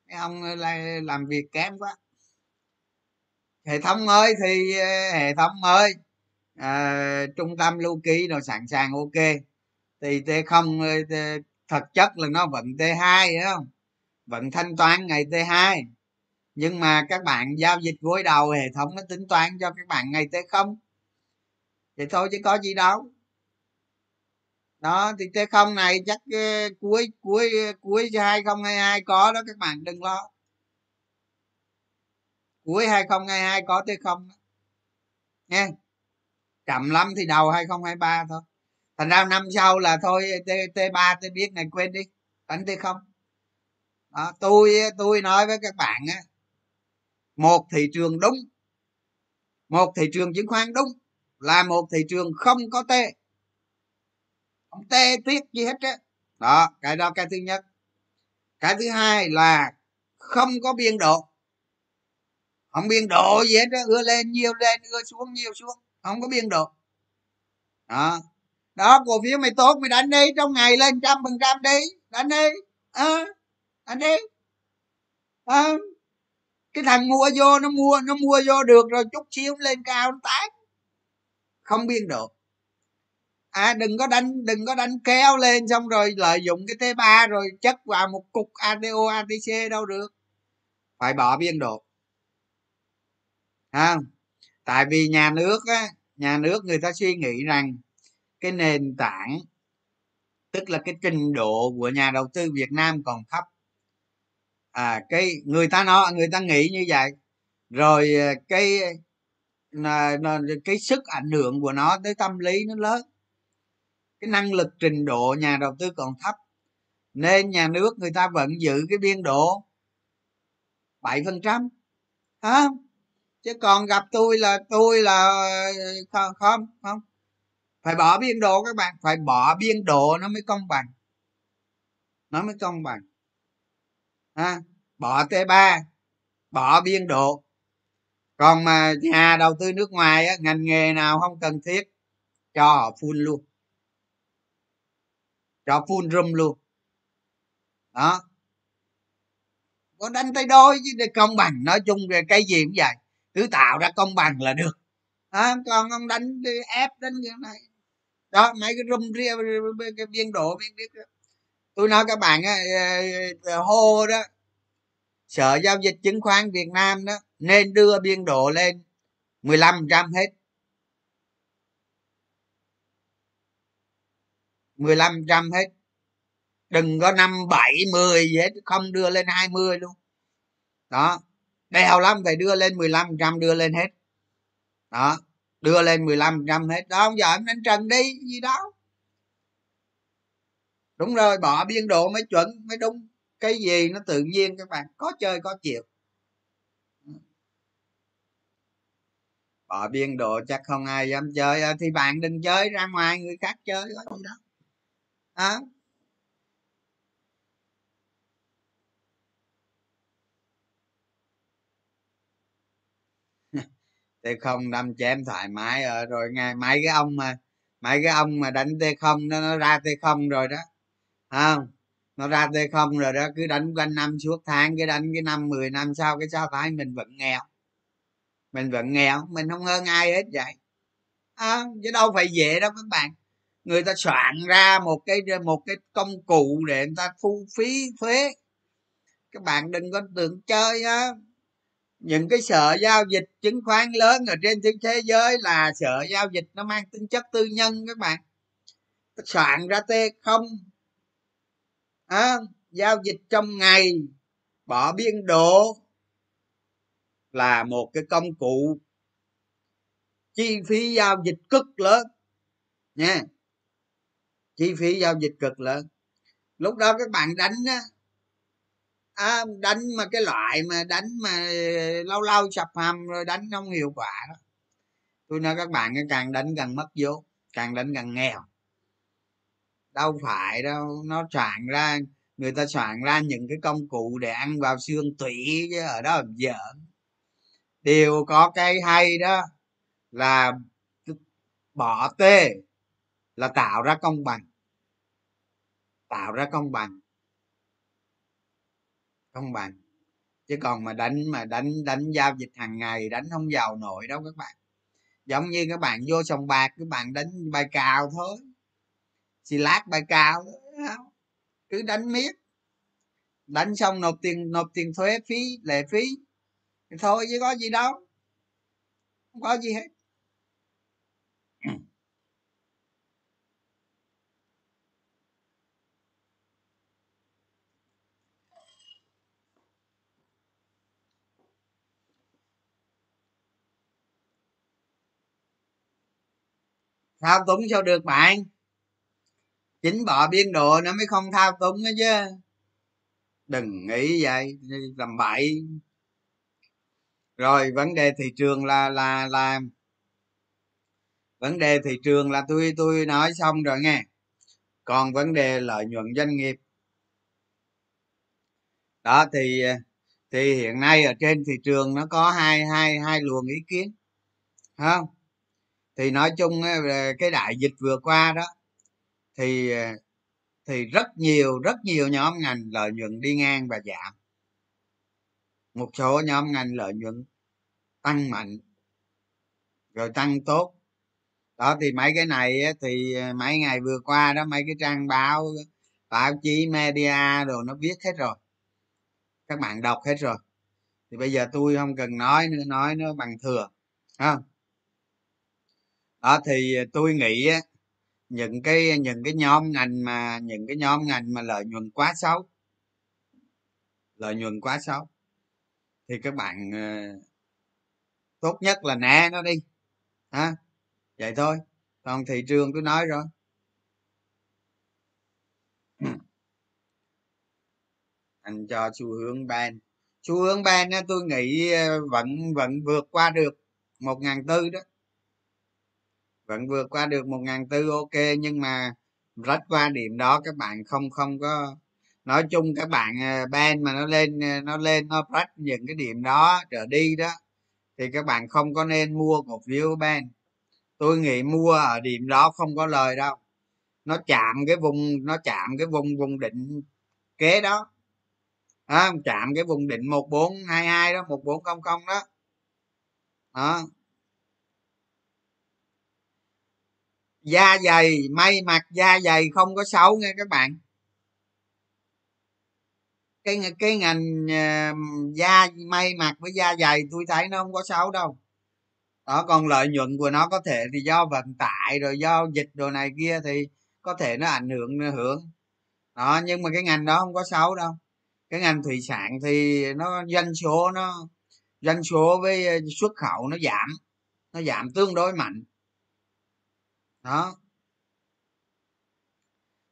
Mấy ông ờ, làm việc kém quá. Hệ thống mới thì ờ, hệ thống mới à, trung tâm lưu ký rồi sẵn sàng ok. Thì t không thật chất là nó vận t 2 không? Vận thanh toán ngày t 2 nhưng mà các bạn giao dịch gối đầu hệ thống nó tính toán cho các bạn ngày tới không? Thì thôi chứ có gì đâu. Đó thì t không này chắc uh, cuối cuối ờ, cuối hai không hai hai có đó các bạn đừng lo. Cuối hai không hai hai có t không nha chậm lắm thì đầu 2023 thôi. Thành ra năm sau là thôi t t ba tôi biết này quên đi. Đánh t không. Đó, tôi tôi nói với các bạn á một thị trường đúng. Một thị trường chứng khoán đúng là một thị trường không có tê. Không tê tuyết gì hết á đó cái đó cái thứ nhất. Cái thứ hai là không có biên độ. Không biên độ gì hết á ưa lên nhiều lên ưa xuống nhiều xuống. Không có biên độ. Đó. Đó cổ phiếu mày tốt mày đánh đi trong ngày lên trăm phần trăm đi. Đánh đi. À, đánh đi. À, cái thằng mua vô, nó mua nó mua vô được rồi chút xíu lên cao nó tán. Không biên độ à đừng có đánh, đừng có đánh kéo lên xong rồi lợi dụng cái t 3 rồi chất vào một cục ato atc đâu được. Phải bỏ biên độ. Không? Tại vì nhà nước á, nhà nước người ta suy nghĩ rằng cái nền tảng, tức là cái trình độ của nhà đầu tư việt nam còn thấp à cái người ta nó người ta nghĩ như vậy. Rồi ờ, cái ờ, là, là cái sức ảnh hưởng của nó tới tâm lý nó lớn. Cái năng lực trình độ nhà đầu tư còn thấp nên nhà nước người ta vẫn giữ cái biên độ bảy phần trăm. Không chứ còn gặp tôi là tôi là ờ, không không không? Phải bỏ biên độ các bạn phải bỏ biên độ nó mới công bằng. Nó mới công bằng ha? Bỏ t 3 bỏ biên độ. Còn mà nhà đầu tư nước ngoài á, ngành nghề nào không cần thiết cho họ full luôn. Cho full room luôn. Đó. Có đánh tay đôi chứ để công bằng nói chung về cái gì cũng vậy. Cứ tạo ra công bằng là được. À, còn ông đánh đi ép đánh như này. Đó mấy cái room ria cái biên độ biên biết tôi nói các bạn á ờ, ờ, ờ, hô đó, sở giao dịch chứng khoán việt nam đó, nên đưa biên độ lên 15% hết. 15% hết. Đừng có năm bảy mười gì hết, không đưa lên 20 luôn. Đó, đèo lắm, phải đưa lên 15% đưa lên hết. Đó, đưa lên 15% hết. Đó giờ em đánh trần đi, gì đó đúng rồi bỏ biên độ mới chuẩn mới đúng. Cái gì nó tự nhiên các bạn có chơi có chịu. Bỏ biên độ chắc không ai dám chơi. À, thì bạn đừng chơi ra ngoài người khác chơi có gì đó à. t không đâm chém thoải mái ờ, rồi ngày mấy cái ông mà mấy cái ông mà đánh t không nó, nó ra t không rồi đó không nó ra t không rồi đó cứ đánh quanh năm suốt tháng cái đánh cái năm mười năm sau cái sao phải mình vẫn nghèo. Mình vẫn nghèo mình không hơn ai hết vậy. À, chứ đâu phải dễ đâu các bạn. Người ta soạn ra một cái một cái công cụ để người ta thu phí thuế. Các bạn đừng có tưởng chơi á. Những cái sở giao dịch chứng khoán lớn ở trên thế giới là sở giao dịch nó mang tính chất tư nhân các bạn. Soạn ra t không à, giao dịch trong ngày bỏ biên độ là một cái công cụ chi phí giao dịch cực lớn nha. Chi phí giao dịch cực lớn. Lúc đó các bạn đánh á à, đánh mà cái loại mà đánh mà lâu lâu sập hầm rồi đánh không hiệu quả đó. Tôi nói các bạn càng đánh càng mất vốn càng đánh càng nghèo đâu phải đâu, nó soạn ra, người ta soạn ra những cái công cụ để ăn vào xương tủy chứ ở đó làm giỡn. Đều có cái hay đó là bỏ tê là tạo ra công bằng. Tạo ra công bằng. Công bằng. Chứ còn mà đánh mà đánh đánh giao dịch hàng ngày, đánh không giàu nổi đâu các bạn. Giống như các bạn vô sòng bạc, các bạn đánh bài cào thôi xì lát bài cào cứ đánh miết. Đánh xong nộp tiền nộp tiền thuế phí, lệ phí. Thì thôi chứ có gì đâu. Không có gì hết. Thao túng sao được bạn? Chính bỏ biên độ nó mới không thao túng đó chứ. Đừng nghĩ vậy làm bậy. Rồi, vấn đề thị trường là là là vấn đề thị trường là tôi tôi nói xong rồi nghe. Còn vấn đề lợi nhuận doanh nghiệp. Đó, thì thì hiện nay ở trên thị trường nó có hai hai hai luồng ý kiến. Không thì nói chung cái đại dịch vừa qua đó thì ờ, thì rất nhiều rất nhiều nhóm ngành lợi nhuận đi ngang và giảm. Một số nhóm ngành lợi nhuận tăng mạnh, rồi tăng tốt. Đó, thì mấy cái này thì ờ, mấy ngày vừa qua đó, mấy cái trang báo báo chí, media rồi nó viết hết rồi. Các bạn đọc hết rồi. Thì bây giờ tôi không cần nói nữa, nói nó bằng thừa không? Đó, thì ờ, tôi nghĩ những cái những cái nhóm ngành mà, những cái nhóm ngành mà lợi nhuận quá xấu. Lợi nhuận quá xấu. Thì các bạn ờ, tốt nhất là né nó đi. Ha, vậy thôi. Còn thị trường tôi nói rồi. Anh cho xu hướng ban. Xu hướng ban tôi nghĩ ờ, vẫn vẫn vượt qua được một ngàn tư đó vẫn vượt qua được một ngàn tư ok nhưng mà rách qua điểm đó các bạn không không có nói chung các bạn ờ, ban mà nó lên ờ, nó lên nó rách những cái điểm đó trở đi đó thì các bạn không có nên mua cổ phiếu ban. Tôi nghĩ mua ở điểm đó không có lời đâu. Nó chạm cái vùng nó chạm cái vùng vùng định kế đó. À, chạm cái vùng định một bốn hai hai đó một bốn không không đó. Đó. Da dày may mặc da dày không có xấu nghe các bạn. Cái cái ngành uh, da may mặc với da dày tôi thấy nó không có xấu đâu. Đó còn lợi nhuận của nó có thể thì do vận tải rồi do dịch đồ này kia thì có thể nó ảnh hưởng hưởng. Đó nhưng mà cái ngành đó không có xấu đâu. Cái ngành thủy sản thì nó doanh số nó doanh số với ờ, xuất khẩu nó giảm nó giảm tương đối mạnh đó.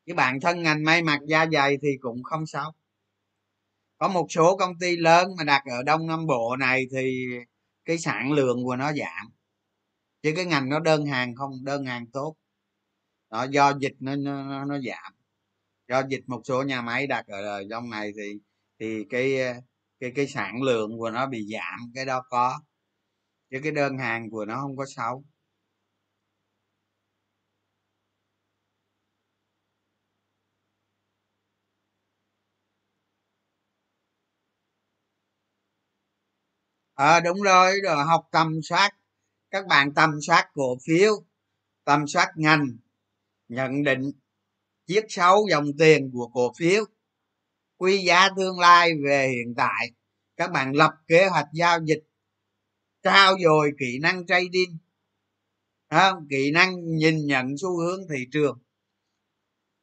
Cái bản thân ngành may mặc da dày thì cũng không xấu có một số công ty lớn mà đặt ở đông nam bộ này thì cái sản lượng của nó giảm. Chứ cái ngành nó đơn hàng không đơn hàng tốt. Đó do dịch nó nó, nó giảm. Do dịch một số nhà máy đặt ở trong này thì thì cái cái cái sản lượng của nó bị giảm cái đó có. Chứ cái đơn hàng của nó không có xấu. À, đúng rồi rồi học tầm soát. Các bạn tầm soát cổ phiếu tầm soát ngành nhận định chiết xấu dòng tiền của cổ phiếu quy giá tương lai về hiện tại. Các bạn lập kế hoạch giao dịch trao dồi kỹ năng trading không? kỹ năng nhìn nhận xu hướng thị trường.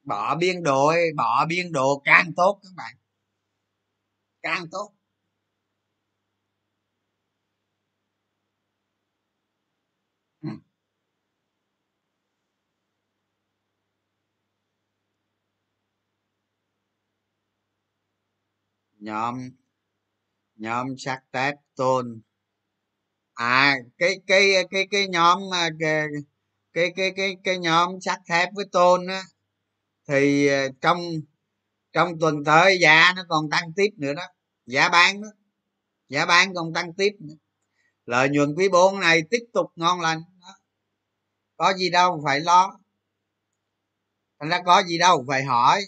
Bỏ biên độ bỏ biên độ càng tốt các bạn. Càng tốt. Nhóm. Nhóm sắt tép tôn. À cái cái cái cái nhóm cái cái cái cái, cái nhóm sắt thép với tôn á thì ờ, trong trong tuần tới giá nó còn tăng tiếp nữa đó. Giá bán đó. Giá bán còn tăng tiếp nữa. Lợi nhuận quý 4 này tiếp tục ngon lành đó. có gì đâu phải lo. Thành ra có gì đâu phải hỏi.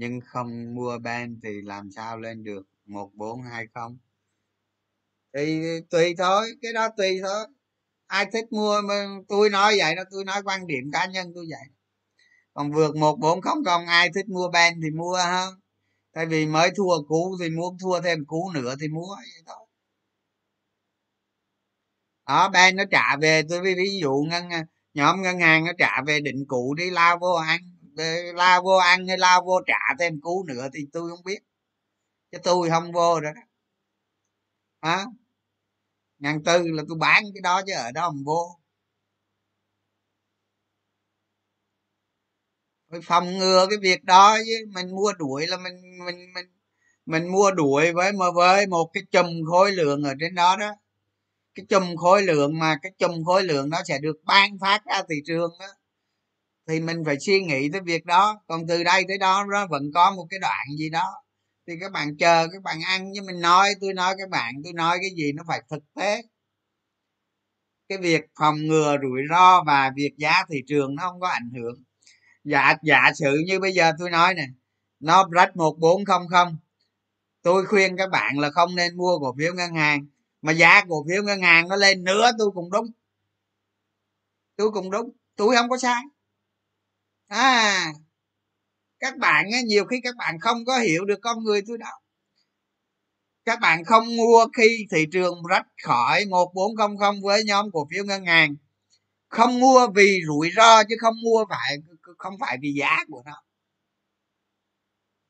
Nhưng không mua ben thì làm sao lên được? Một, bốn, hai, không? Thì tùy thôi, cái đó tùy thôi. Ai thích mua mà tôi nói vậy đó, tôi nói quan điểm cá nhân tôi vậy. Còn vượt một, bốn, không còn ai thích mua ben thì mua không tại vì mới thua cũ thì muốn thua thêm cũ nữa thì mua vậy thôi đó ben nó trả về, tôi ví dụ ngân, nhóm ngân hàng nó trả về định cũ đi, lao vô ăn lao vô ăn hay lao vô trả thêm cú nữa thì tôi không biết. Chứ tôi không vô rồi đó. Hả? Ngàn tư là tôi bán cái đó chứ ở đó không vô. Phải phòng ngừa cái việc đó chứ. Mình mua đuổi là mình mình mình mình mua đuổi với mà với một cái chùm khối lượng ở trên đó đó. Cái chùm khối lượng mà cái chùm khối lượng đó sẽ được ban phát ra thị trường đó thì mình phải suy nghĩ tới việc đó. Còn từ đây tới đó nó vẫn có một cái đoạn gì đó. Thì các bạn chờ, các bạn ăn với mình nói, tôi nói các bạn, tôi nói cái gì nó phải thực tế. Cái việc phòng ngừa, rủi ro và việc giá thị trường nó không có ảnh hưởng. Giả giả sử như bây giờ tôi nói nè, nó rách một bốn không không, tôi khuyên các bạn là không nên mua cổ phiếu ngân hàng. Mà giá cổ phiếu ngân hàng nó lên nữa, tôi cũng đúng. Tôi cũng đúng, tôi không có sai à các bạn á, nhiều khi các bạn không có hiểu được con người tôi đâu. Các bạn không mua khi thị trường rách khỏi một bốn không không với nhóm cổ phiếu ngân hàng. Không mua vì rủi ro chứ không mua phải không phải vì giá của nó.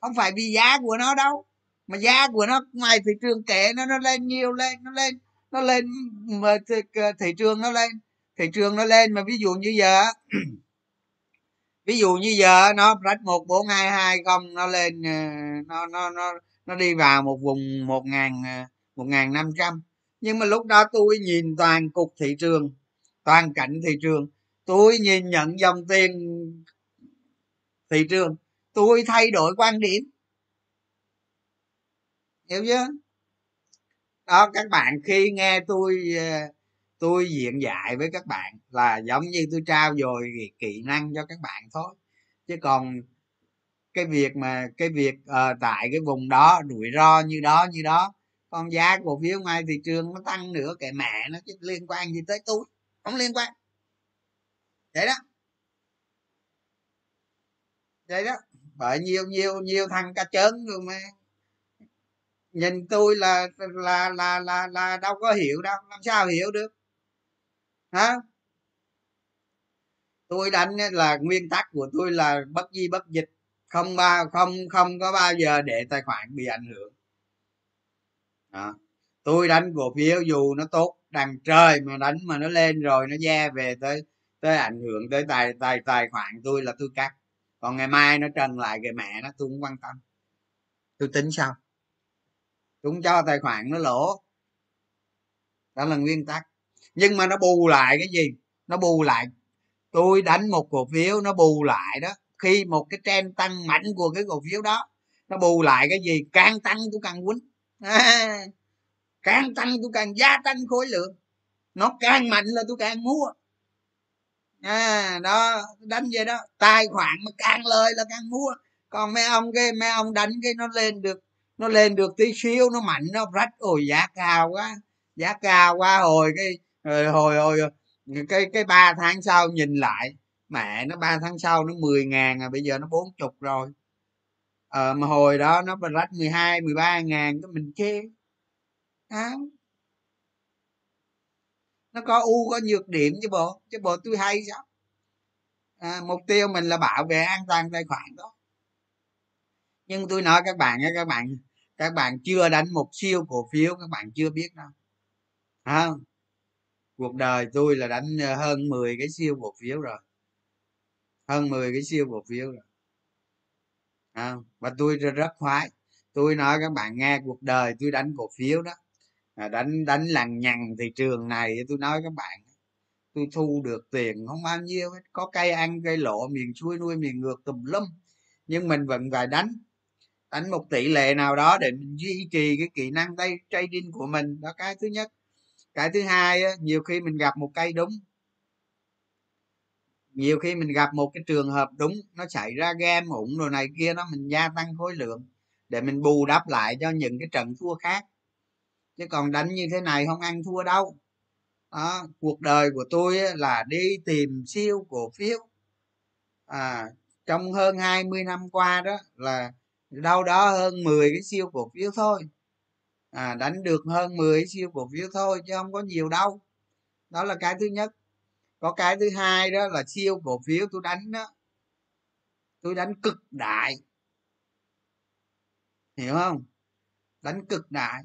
Không phải vì giá của nó đâu mà giá của nó ngoài thị trường kể nó nó lên nhiều lên nó lên nó lên mà thị, thị trường nó lên thị trường nó lên. Mà ví dụ như giờ ví dụ như giờ nó rách một bốn hai hai không nó lên ờ, nó nó nó nó đi vào một vùng một ngàn ờ, một ngàn năm trăm. Nhưng mà lúc đó tôi nhìn toàn cục thị trường toàn cảnh thị trường. Tôi nhìn nhận dòng tiền thị trường tôi thay đổi quan điểm. Hiểu chưa? Đó các bạn khi nghe tôi uh, tôi diện dạy với các bạn là giống như tôi trao dồi kỹ năng cho các bạn thôi. Chứ còn cái việc mà cái việc uh, tại cái vùng đó rủi ro như đó như đó con giá cổ phiếu ngoài thị trường nó tăng nữa kệ mẹ nó chứ liên quan gì tới tôi không liên quan. Vậy đó. Vậy đó. Bởi nhiều nhiều nhiều thằng cá chớn rồi mà. Nhìn tôi là là là là là đâu có hiểu đâu làm sao hiểu được hả? Tôi đánh là nguyên tắc của tôi là bất di bất dịch. Không bao không không có bao giờ để tài khoản bị ảnh hưởng. Đó. tôi đánh cổ phiếu dù nó tốt đằng trời mà đánh mà nó lên rồi nó ra về tới tới ảnh hưởng tới tài tài tài khoản tôi là tôi cắt. Còn ngày mai nó trần lại cái mẹ nó, tôi không quan tâm. Tôi tính sao? Tôi cho tài khoản nó lỗ. Đó là nguyên tắc nhưng mà nó bù lại cái gì? Nó bù lại. Tôi đánh một cổ phiếu nó bù lại đó. Khi một cái trend tăng mạnh của cái cổ phiếu đó nó bù lại cái gì? Càng tăng tôi càng quýnh. À, càng tăng tôi càng gia tăng khối lượng. Nó càng mạnh là tôi càng mua. À đó đánh vậy đó. Tài khoản mà càng lời là càng mua. Còn mấy ông cái mấy ông đánh cái nó lên được nó lên được tí xíu nó mạnh nó rách. Ôi giá cao quá. Giá cao quá hồi cái Ờ, hồi hồi, hồi cái cái ba tháng sau nhìn lại mẹ nó ba tháng sau nó 10 ngàn à bây giờ nó bốn chục rồi. Ờ, mà hồi đó nó rách 12 13 ngàn cái mình chê. À. nó có u có nhược điểm chứ bộ chứ bộ tôi hay sao? À, mục tiêu mình là bảo vệ an toàn tài khoản đó. Nhưng tôi nói các bạn các bạn các bạn chưa đánh một siêu cổ phiếu các bạn chưa biết đâu. À, cuộc đời tôi là đánh ờ, hơn 10 cái siêu cổ phiếu rồi. Hơn 10 cái siêu cổ phiếu rồi. À, và tôi rất, rất khoái. Tôi nói các bạn nghe cuộc đời tôi đánh cổ phiếu đó. À, đánh đánh lằng nhằng thị trường này tôi nói các bạn tôi thu được tiền không bao nhiêu hết. Có cây ăn cây lộ miền xuôi nuôi miền ngược tùm lum. Nhưng mình vẫn phải đánh. Đánh một tỷ lệ nào đó để mình duy trì cái kỹ năng tay trading của mình. Đó cái thứ nhất cái thứ hai nhiều khi mình gặp một cây đúng. Nhiều khi mình gặp một cái trường hợp đúng nó xảy ra game ủng rồi này kia nó mình gia tăng khối lượng để mình bù đắp lại cho những cái trận thua khác. Chứ còn đánh như thế này không ăn thua đâu. Đó, cuộc đời của tôi là đi tìm siêu cổ phiếu. À, trong hơn 20 năm qua đó là đâu đó hơn 10 cái siêu cổ phiếu thôi à, đánh được hơn 10 siêu cổ phiếu thôi chứ không có nhiều đâu. Đó là cái thứ nhất. Có cái thứ hai đó là siêu cổ phiếu tôi đánh đó. Tôi đánh cực đại. Hiểu không? Đánh cực đại.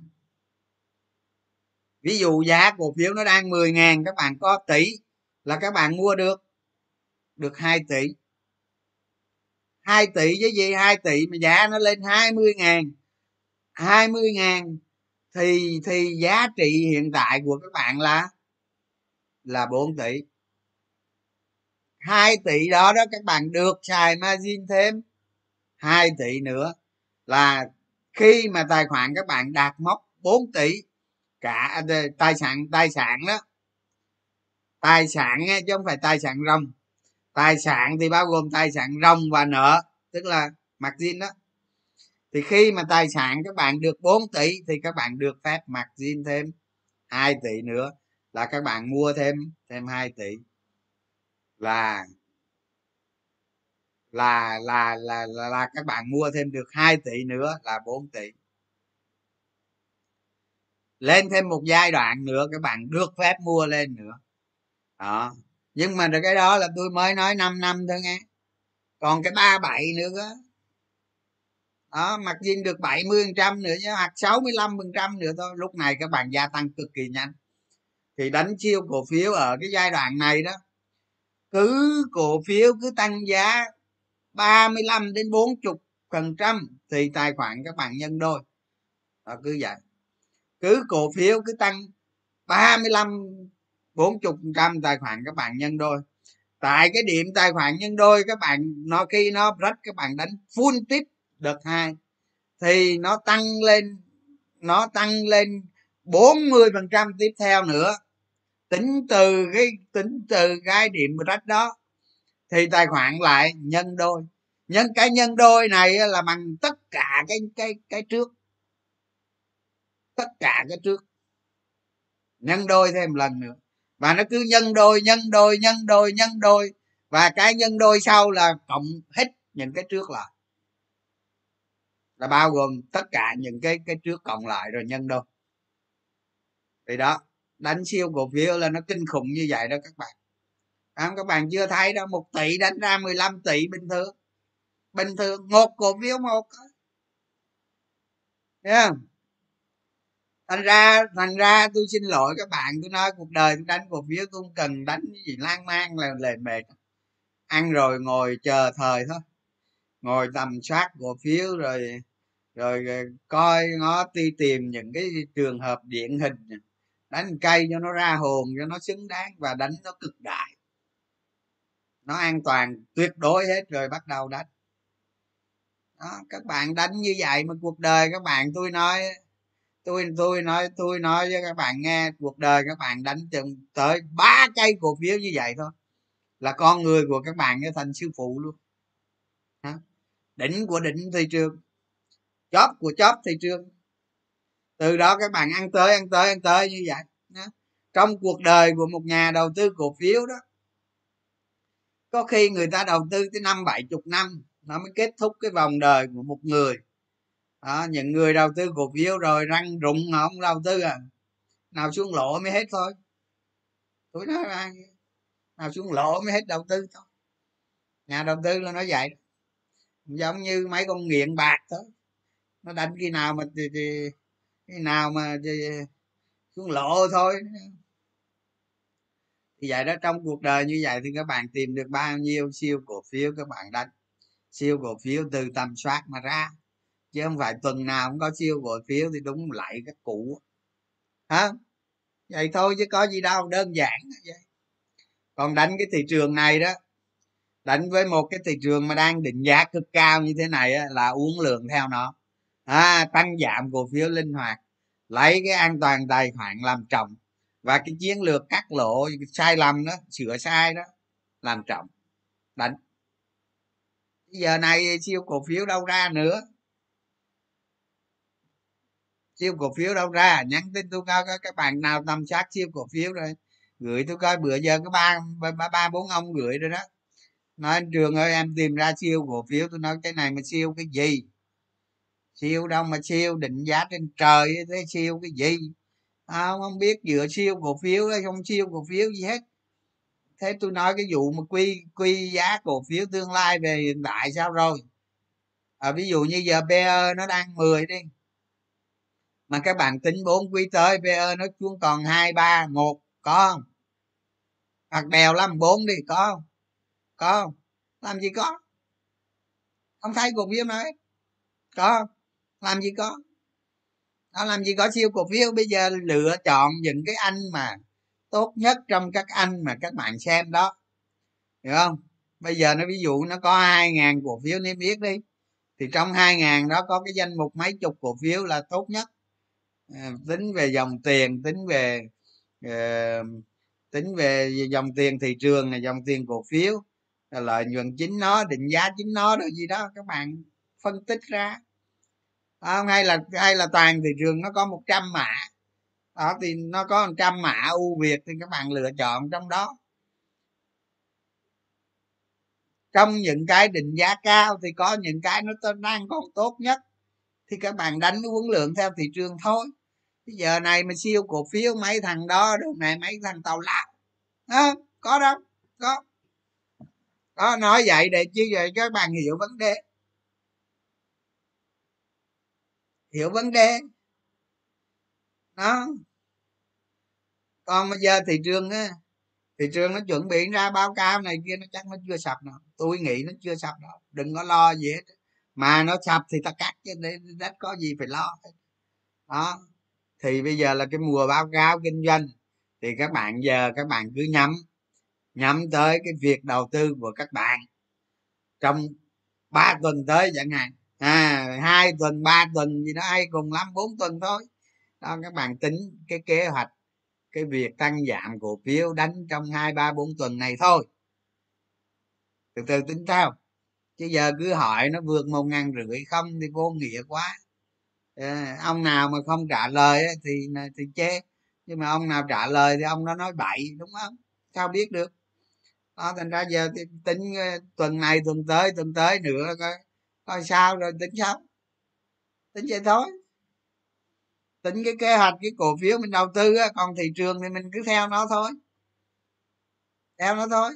Ví dụ giá cổ phiếu nó đang 10 ngàn các bạn có tỷ là các bạn mua được. Được 2 tỷ. 2 tỷ với gì? 2 tỷ mà giá nó lên 20 ngàn. 20 ngàn thì thì giá trị hiện tại của các bạn là là 4 tỷ. 2 tỷ đó đó các bạn được xài margin thêm 2 tỷ nữa. Là khi mà tài khoản các bạn đạt mốc 4 tỷ, cả à, tài sản tài sản đó, tài sản chứ không phải tài sản rồng tài sản thì bao gồm tài sản rồng và nợ, tức là margin đó thì khi mà tài sản các bạn được 4 tỷ thì các bạn được phép mặc zin thêm 2 tỷ nữa là các bạn mua thêm thêm 2 tỷ. Là là là là là, là các bạn mua thêm được 2 tỷ nữa là 4 tỷ. Lên thêm một giai đoạn nữa các bạn được phép mua lên nữa. Đó. Nhưng mà cái đó là tôi mới nói 5 năm thôi nghe. Còn cái ba bảy nữa đó, đó mặc nhiên được 70 phần trăm nữa chứ hoặc 65 phần trăm nữa thôi. Lúc này các bạn gia tăng cực kỳ nhanh. Thì đánh chiêu cổ phiếu ở cái giai đoạn này đó cứ cổ phiếu cứ tăng giá 35 đến 40 phần trăm thì tài khoản các bạn nhân đôi. Đó, cứ vậy. Cứ cổ phiếu cứ tăng 35 40 phần trăm tài khoản các bạn nhân đôi. Tại cái điểm tài khoản nhân đôi các bạn nó khi nó rách các bạn đánh full tip đợt hai, thì nó tăng lên, nó tăng lên 40 phần trăm tiếp theo nữa. Tính từ cái, tính từ cái điểm rách đó, thì tài khoản lại nhân đôi. Nhân, cái nhân đôi này là bằng tất cả cái cái cái trước. Tất cả cái trước. Nhân đôi thêm lần nữa. Và nó cứ nhân đôi nhân đôi nhân đôi nhân đôi. Và cái nhân đôi sau là cộng hết những cái trước lại là bao gồm tất cả những cái cái trước còn lại rồi nhân đôi thì đó, đánh siêu cổ phiếu là nó kinh khủng như vậy đó các bạn. Không? Các bạn chưa thấy đâu, một tỷ đánh ra 15 tỷ bình thường. Bình thường, một cổ phiếu một thấy không? Thành ra thành ra tôi xin lỗi các bạn, tôi nói cuộc đời tôi đánh cổ phiếu tôi không cần đánh cái gì lan man là lề mệt ăn rồi ngồi chờ thời thôi ngồi tầm soát cổ phiếu rồi rồi coi ngó đi tìm những cái trường hợp điển hình đánh cây cho nó ra hồn cho nó xứng đáng và đánh nó cực đại. Nó an toàn tuyệt đối hết rồi bắt đầu đánh. Đó, các bạn đánh như vậy mà cuộc đời các bạn tôi nói tôi tôi nói tôi nói với các bạn nghe cuộc đời các bạn đánh chừng tới ba cây cổ phiếu như vậy thôi là con người của các bạn trở thành sư phụ luôn đỉnh của đỉnh thị trường. Chóp của chóp thị trường. Từ đó các bạn ăn tới ăn tới ăn tới như vậy. Trong cuộc đời của một nhà đầu tư cổ phiếu đó có khi người ta đầu tư tới năm bảy chục năm nó mới kết thúc cái vòng đời của một người. Đó, những người đầu tư cổ phiếu rồi răng rụng mà không đầu tư à nào xuống lỗ mới hết thôi. Tôi nói là nào xuống lỗ mới hết đầu tư thôi. Nhà đầu tư là nó vậy giống như mấy con nghiện bạc thôi nó đánh khi nào mà thì, thì khi nào mà thì, xuống lộ thôi. Thì vậy đó trong cuộc đời như vậy thì các bạn tìm được bao nhiêu siêu cổ phiếu các bạn đánh. Siêu cổ phiếu từ tầm soát mà ra. Chứ không phải tuần nào cũng có siêu cổ phiếu thì đúng lại các cụ hả? Vậy thôi chứ có gì đâu đơn giản vậy. Còn đánh cái thị trường này đó đánh với một cái thị trường mà đang định giá cực cao như thế này á, là uống lượng theo nó. À, tăng giảm cổ phiếu linh hoạt lấy cái an toàn tài khoản làm trọng. Và cái chiến lược cắt lộ sai lầm đó sửa sai đó làm trọng. Đánh. Giờ này siêu cổ phiếu đâu ra nữa? Siêu cổ phiếu đâu ra? Nhắn tin tôi coi các bạn nào tầm sát siêu cổ phiếu rồi. Gửi tôi coi bữa giờ có ba ba ba bốn ông gửi rồi đó nói trường ơi em tìm ra siêu cổ phiếu. Tôi nói cái này mà siêu cái gì? Siêu đâu mà siêu định giá trên trời thế siêu cái gì? À, không biết dựa siêu cổ phiếu hay không siêu cổ phiếu gì hết. Thế tôi nói cái vụ mà quy quy giá cổ phiếu tương lai về hiện tại sao rồi? À, ví dụ như giờ PE nó đang 10 đi. Mà các bạn tính 4 quý tới PE nó xuống còn hai ba một có không? Hoặc bèo lắm bốn đi có không? Có không? Làm gì có. Không thấy cổ phiếu nói có không? Làm gì có. Nó làm gì có siêu cổ phiếu. Bây giờ lựa chọn những cái anh mà tốt nhất trong các anh mà các bạn xem đó. Hiểu không? Bây giờ nó ví dụ nó có hai ngàn cổ phiếu niêm yết đi thì trong hai ngàn đó có cái danh mục mấy chục cổ phiếu là tốt nhất. À, tính về dòng tiền tính về uh, tính về dòng tiền thị trường này dòng tiền cổ phiếu lợi nhuận chính nó định giá chính nó rồi gì đó các bạn phân tích ra. À, Không hay là hay là toàn thị trường nó có 100 mã. Đó thì nó có 100 mã ưu việt thì các bạn lựa chọn trong đó. Trong những cái định giá cao thì có những cái nó đang còn tốt nhất. Thì các bạn đánh uống lượng theo thị trường thôi. Bây giờ này mà siêu cổ phiếu mấy thằng đó đường này mấy thằng tàu lao à, có đâu có đó, nói vậy để chứ vậy các bạn hiểu vấn đề. Hiểu vấn đề. Đó. Còn bây giờ thị trường á, thị trường nó chuẩn bị ra báo cáo này kia, nó chắc nó chưa sập đâu. Tôi nghĩ nó chưa sập đâu. Đừng có lo gì hết. Mà nó sập thì ta cắt chứ đất có gì phải lo đó. Thì bây giờ là cái mùa báo cáo kinh doanh. Thì các bạn giờ các bạn cứ nhắm nhắm tới cái việc đầu tư của các bạn. Trong 3 tuần tới chẳng hạn à hai tuần ba tuần gì đó hay cùng lắm bốn tuần thôi. Đó các bạn tính cái kế hoạch cái việc tăng giảm cổ phiếu đánh trong hai ba bốn tuần này thôi. Từ từ tính sao chứ giờ cứ hỏi nó vượt một ngàn rưỡi không thì vô nghĩa quá. À, ông nào mà không trả lời thì thì chê nhưng mà ông nào trả lời thì ông đó nói bậy đúng không? Sao biết được? Đó, thành ra giờ tính ờ, tuần này, tuần tới tuần tới nữa coi coi sao rồi tính sao? Tính vậy thôi. Tính cái kế hoạch, cái cổ phiếu mình đầu tư á, còn thị trường thì mình cứ theo nó thôi. Theo nó thôi.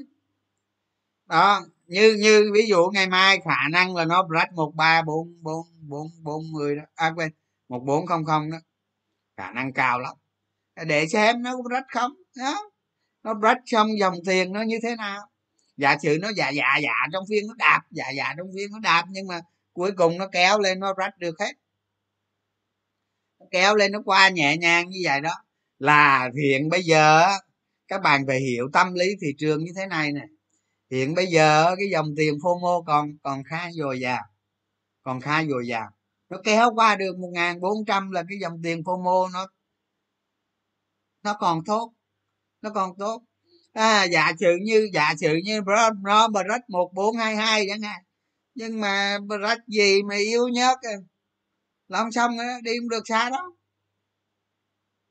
Đó, như như ví dụ ngày mai khả năng là nó break một ba bốn bốn bốn bốn mươi đó. À quên, một bốn không không đó. Khả năng cao lắm. Để xem nó break không đó nó break xong dòng tiền nó như thế nào? Giả sử nó dạ dạ dạ trong phiên nó đạp dạ dạ trong phiên nó đạp, nhưng mà cuối cùng nó kéo lên nó break được hết. Nó kéo lên nó qua nhẹ nhàng như vậy đó. Là hiện bây giờ các bạn phải hiểu tâm lý thị trường như thế này nè. Hiện bây giờ cái dòng tiền fomo còn còn khá dồi dào, còn khá dồi dào. Nó kéo qua được một ngàn bốn trăm là cái dòng tiền fomo nó nó còn tốt nó còn tốt. À, dạ giả sử như dạ giả sử như nó brad một bốn hai hai chẳng hạn. Nhưng mà brad gì mà yếu nhất làm xong đi không được xa đó.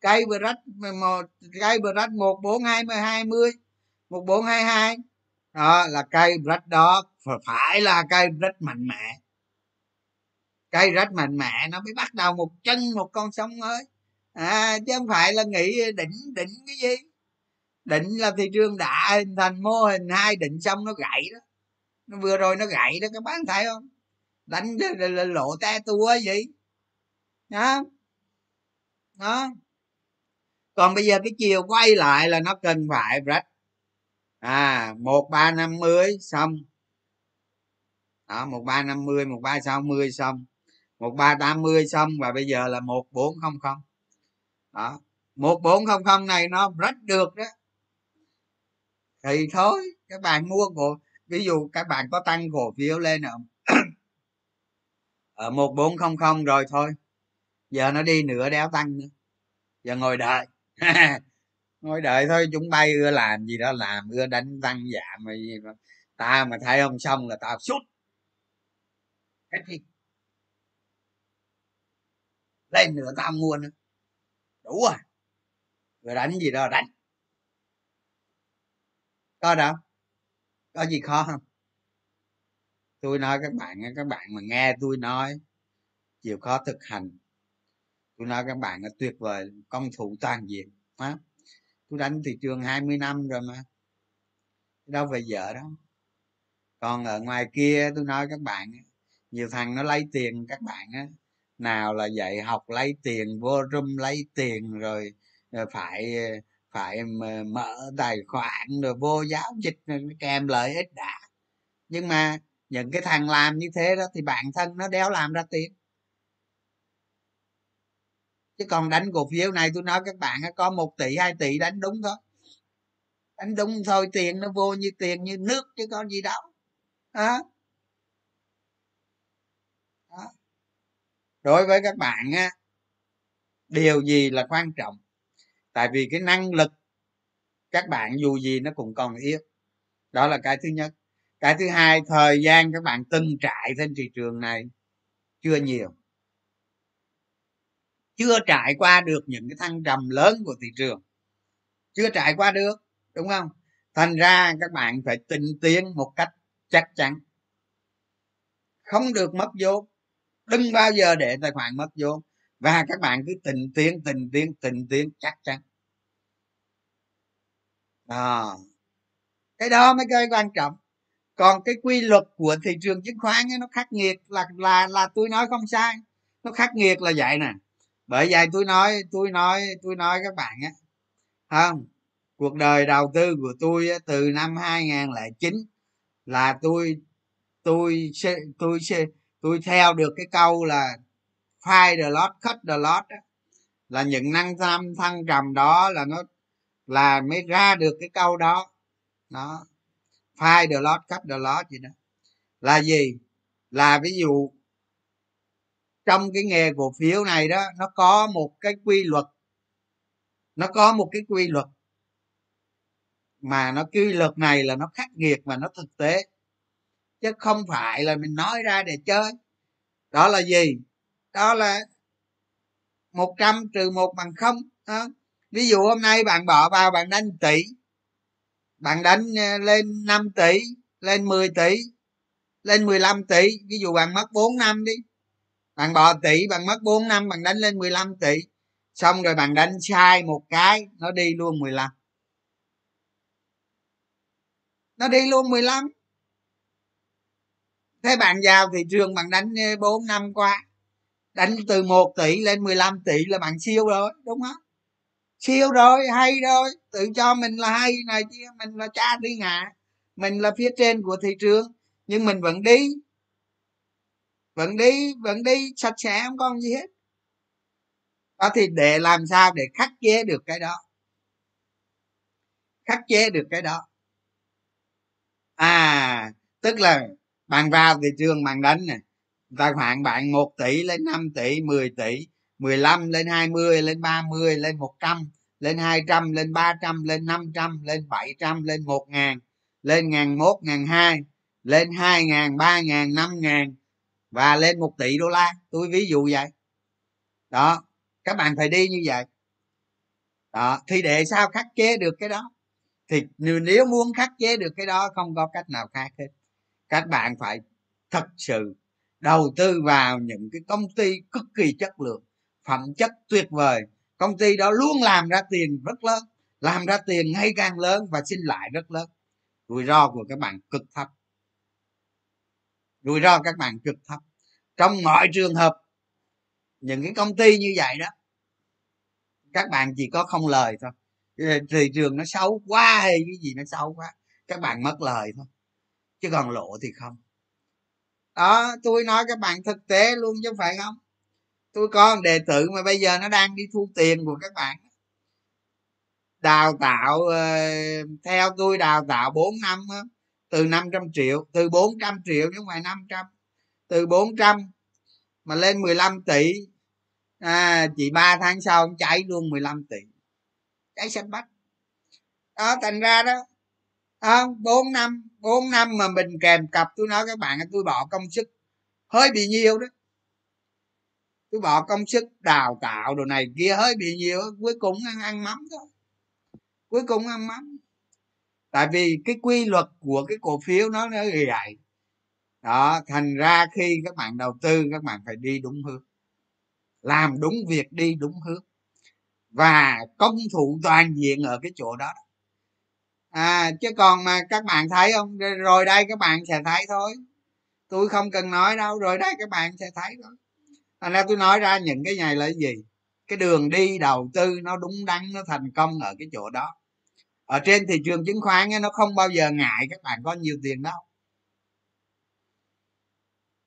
Cây brad một cây brad một bốn hai mươi hai mươi một bốn hai hai. Đó là cây brad đó phải là cây brad mạnh mẽ. Cây rất mạnh mẽ nó mới bắt đầu một chân một con sông mới. À chứ không phải là nghĩ đỉnh đỉnh cái gì định là thị trường đã hình thành mô hình hai định xong nó gãy đó. Nó vừa rồi nó gãy đó các bạn thấy không? Đánh là, là lộ te tua gì đó đó còn bây giờ cái chiều quay lại là nó cần phải break à một ba năm mươi xong. Đó một ba năm mươi một ba sáu mươi xong. một ba tám mươi xong và bây giờ là một bốn không không. Đó một bốn không không này nó rách được đó thì thôi, các bạn mua cổ, ví dụ các bạn có tăng cổ phiếu lên ở ở một bốn không không rồi thôi. Giờ nó đi nửa đéo tăng nữa. Giờ ngồi đợi. Ngồi đợi thôi, chúng bay ưa làm gì đó, làm ưa đánh tăng giảm mà gì đó. ta mà thấy không xong là tao sút. Hết đi. Lên nữa tao mua nữa. Đủ rồi. Rồi đánh gì đó, đánh có đâu. Có gì khó không? Tôi nói các bạn các bạn mà nghe tôi nói chịu khó thực hành. Tôi nói các bạn là tuyệt vời công thủ toàn diện á tôi đánh thị trường 20 năm rồi mà. Đâu về vợ đâu. Còn ở ngoài kia tôi nói các bạn nhiều thằng nó lấy tiền các bạn á nào là dạy học lấy tiền vô room lấy tiền rồi, rồi phải ờ, phải mở tài khoản rồi vô giáo dịch kèm lợi ích đã. Nhưng mà những cái thằng làm như thế đó thì bản thân nó đéo làm ra tiền. Chứ còn đánh cổ phiếu này tôi nói các bạn có một tỷ, hai tỷ đánh đúng thôi. Đánh đúng thôi, tiền nó vô như tiền như nước chứ có gì đâu. Đó. đó. đối với các bạn á, điều gì là quan trọng? Tại vì cái năng lực các bạn dù gì nó cũng còn yếu. Đó là cái thứ nhất. Cái thứ hai, thời gian các bạn từng trải trên thị trường này chưa nhiều. Chưa trải qua được những cái thăng trầm lớn của thị trường. Chưa trải qua được, đúng không? Thành ra các bạn phải tinh tiến một cách chắc chắn. Không được mất vốn. Đừng bao giờ để tài khoản mất vốn. Và các bạn cứ tình tiến tình tiến tình tiến chắc chắn à, cái đó mới cái quan trọng. Còn cái quy luật của thị trường chứng khoán ấy, nó khắc nghiệt là là là tôi nói không sai. Nó khắc nghiệt là vậy nè. Bởi vậy tôi nói tôi nói tôi nói các bạn á. Không cuộc đời đầu tư của tôi á, từ năm 2009 là tôi tôi tôi tôi tôi theo được cái câu là find the lot cut the lot á, là những năng tham thăng trầm đó là nó là mới ra được cái câu đó. Nó phai the lot cấp the lot gì đó. Là gì? Là ví dụ, trong cái nghề cổ phiếu này đó, nó có một cái quy luật. Nó có một cái quy luật. Mà nó quy luật này là nó khắc nghiệt và nó thực tế. Chứ không phải là mình nói ra để chơi. Đó là gì? Đó là một trăm trừ một bằng không đó ví dụ hôm nay bạn bỏ vào bạn đánh tỷ, bạn đánh ờ, lên 5 tỷ, lên 10 tỷ, lên 15 tỷ, ví dụ bạn mất 4 năm đi. Bạn bỏ tỷ, bạn mất 4 năm, bạn đánh lên 15 tỷ, xong rồi bạn đánh sai một cái, nó đi luôn 15 nó đi luôn 15 thế bạn vào thị trường bạn đánh ờ, 4 năm qua, đánh từ 1 tỷ lên 15 tỷ là bạn siêu rồi, đúng không? Siêu rồi, hay rồi. Tự cho mình là hay này kia mình là cha thiên hạ mình là phía trên của thị trường, nhưng mình vẫn đi. Vẫn đi vẫn đi, sạch sẽ, không còn gì hết. Đó thì để làm sao để khắc chế được cái đó? Khắc chế được cái đó. À tức là bạn vào thị trường bạn đánh này tài khoản bạn 1 tỷ lên 5 tỷ 10 tỷ. 15 lên 20 lên 30 lên 100 lên 200 lên 300 lên 500 lên 700 lên 1000 lên ngàn mốt, ngàn hai, lên hai ngàn, ba ngàn, năm ngàn và lên một tỷ đô la. Tôi ví dụ vậy. Đó, các bạn phải đi như vậy. Đó, thì để sao khắc chế được cái đó? Thì nếu muốn khắc chế được cái đó, không có cách nào khác hết. Các bạn phải thật sự đầu tư vào những cái công ty cực kỳ chất lượng phẩm chất tuyệt vời. Công ty đó luôn làm ra tiền rất lớn, làm ra tiền ngày càng lớn và xin lại rất lớn. Rủi ro của các bạn cực thấp. Rủi ro các bạn cực thấp. Trong mọi trường hợp, những cái công ty như vậy đó, các bạn chỉ có không lời thôi. Ờ, thị trường nó xấu quá hay cái gì nó xấu quá, các bạn mất lời thôi, chứ còn lộ thì không. Đó, tôi nói các bạn thực tế luôn chứ phải không? Tôi có một đệ tử mà bây giờ nó đang đi thu tiền của các bạn. Đào tạo ờ, theo tôi đào tạo 4 năm từ 500 triệu từ 400 triệu chứ không phải 500 từ 400 mà lên 15 tỷ. À, chỉ 3 tháng sau ông cháy luôn 15 tỷ. Cháy xanh bắt. Đó thành ra đó à, 4 năm 4 năm mà mình kèm cặp tôi nói các bạn tôi bỏ công sức. Hơi bị nhiều đó tôi bỏ công sức đào tạo đồ này kia hơi bị nhiều, cuối cùng ăn ăn mắm thôi. Cuối cùng ăn mắm. Tại vì cái quy luật của cái cổ phiếu nó nó như vậy. Đó, thành ra khi các bạn đầu tư, các bạn phải đi đúng hướng. Làm đúng việc, đi đúng hướng. Và công thủ toàn diện ở cái chỗ đó. À chứ còn mà các bạn thấy không? Rồi đây các bạn sẽ thấy thôi. Tôi không cần nói đâu, rồi đây các bạn sẽ thấy thôi thành ra tôi nói ra những cái này là cái gì? Cái đường đi đầu tư nó đúng đắn nó thành công ở cái chỗ đó. Ở trên thị trường chứng khoán nó không bao giờ ngại các bạn có nhiều tiền đâu.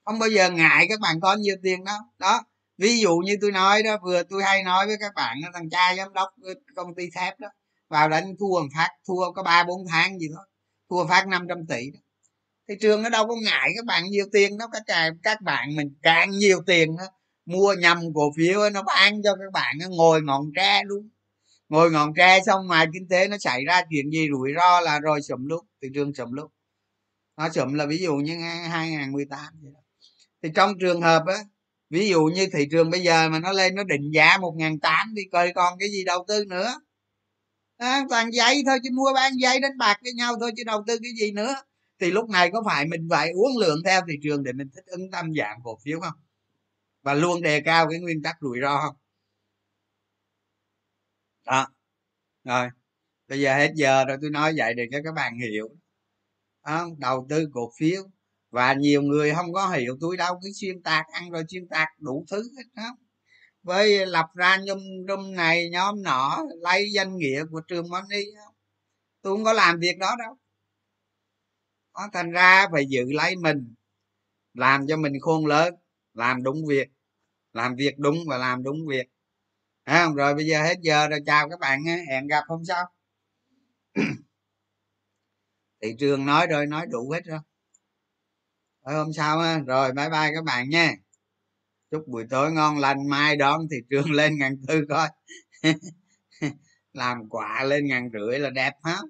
Không bao giờ ngại các bạn có nhiều tiền đâu. Đó ví dụ như tôi nói đó vừa tôi hay nói với các bạn thằng cha giám đốc công ty thép đó vào đánh thua một phát thua có ba bốn tháng gì thôi thua phát 500 tỷ đó. thị trường nó đâu có ngại các bạn nhiều tiền đâu các các bạn mình càng nhiều tiền đó, mua nhầm cổ phiếu nó bán cho các bạn ngồi ngọn tre luôn. Ngồi ngọn tre xong mà kinh tế nó xảy ra chuyện gì rủi ro là rồi sụm lúc thị trường sụm lúc nó sụm là ví dụ như 2018 vậy đó. thì trong trường hợp á ví dụ như thị trường bây giờ mà nó lên nó định giá một ngàn tám thì coi còn cái gì đầu tư nữa. À, toàn giấy thôi chứ mua bán giấy đánh bạc với nhau thôi chứ đầu tư cái gì nữa. Thì lúc này có phải mình phải uống lượng theo thị trường để mình thích ứng tâm dạng cổ phiếu không? Và luôn đề cao cái nguyên tắc rủi ro không? Đó. Rồi. Bây giờ hết giờ rồi tôi nói vậy để cho các bạn hiểu. Đó, đầu tư cổ phiếu. Và nhiều người không có hiểu tôi đâu cứ xuyên tạc ăn rồi xuyên tạc đủ thứ hết đó. Với lập ra nhóm nhóm này nhóm nọ lấy danh nghĩa của trường money tôi không có làm việc đó đâu. Đó, thành ra phải giữ lấy mình làm cho mình khôn lớn làm đúng việc. Làm việc đúng và làm đúng việc. À, rồi bây giờ hết giờ rồi chào các bạn hẹn gặp hôm sau. Thị trường nói rồi nói đủ hết rồi. Rồi hôm sau rồi bye bye các bạn nha. Chúc buổi tối ngon lành mai đón thị trường lên ngàn tư coi. Làm quả lên ngàn rưỡi là đẹp hết.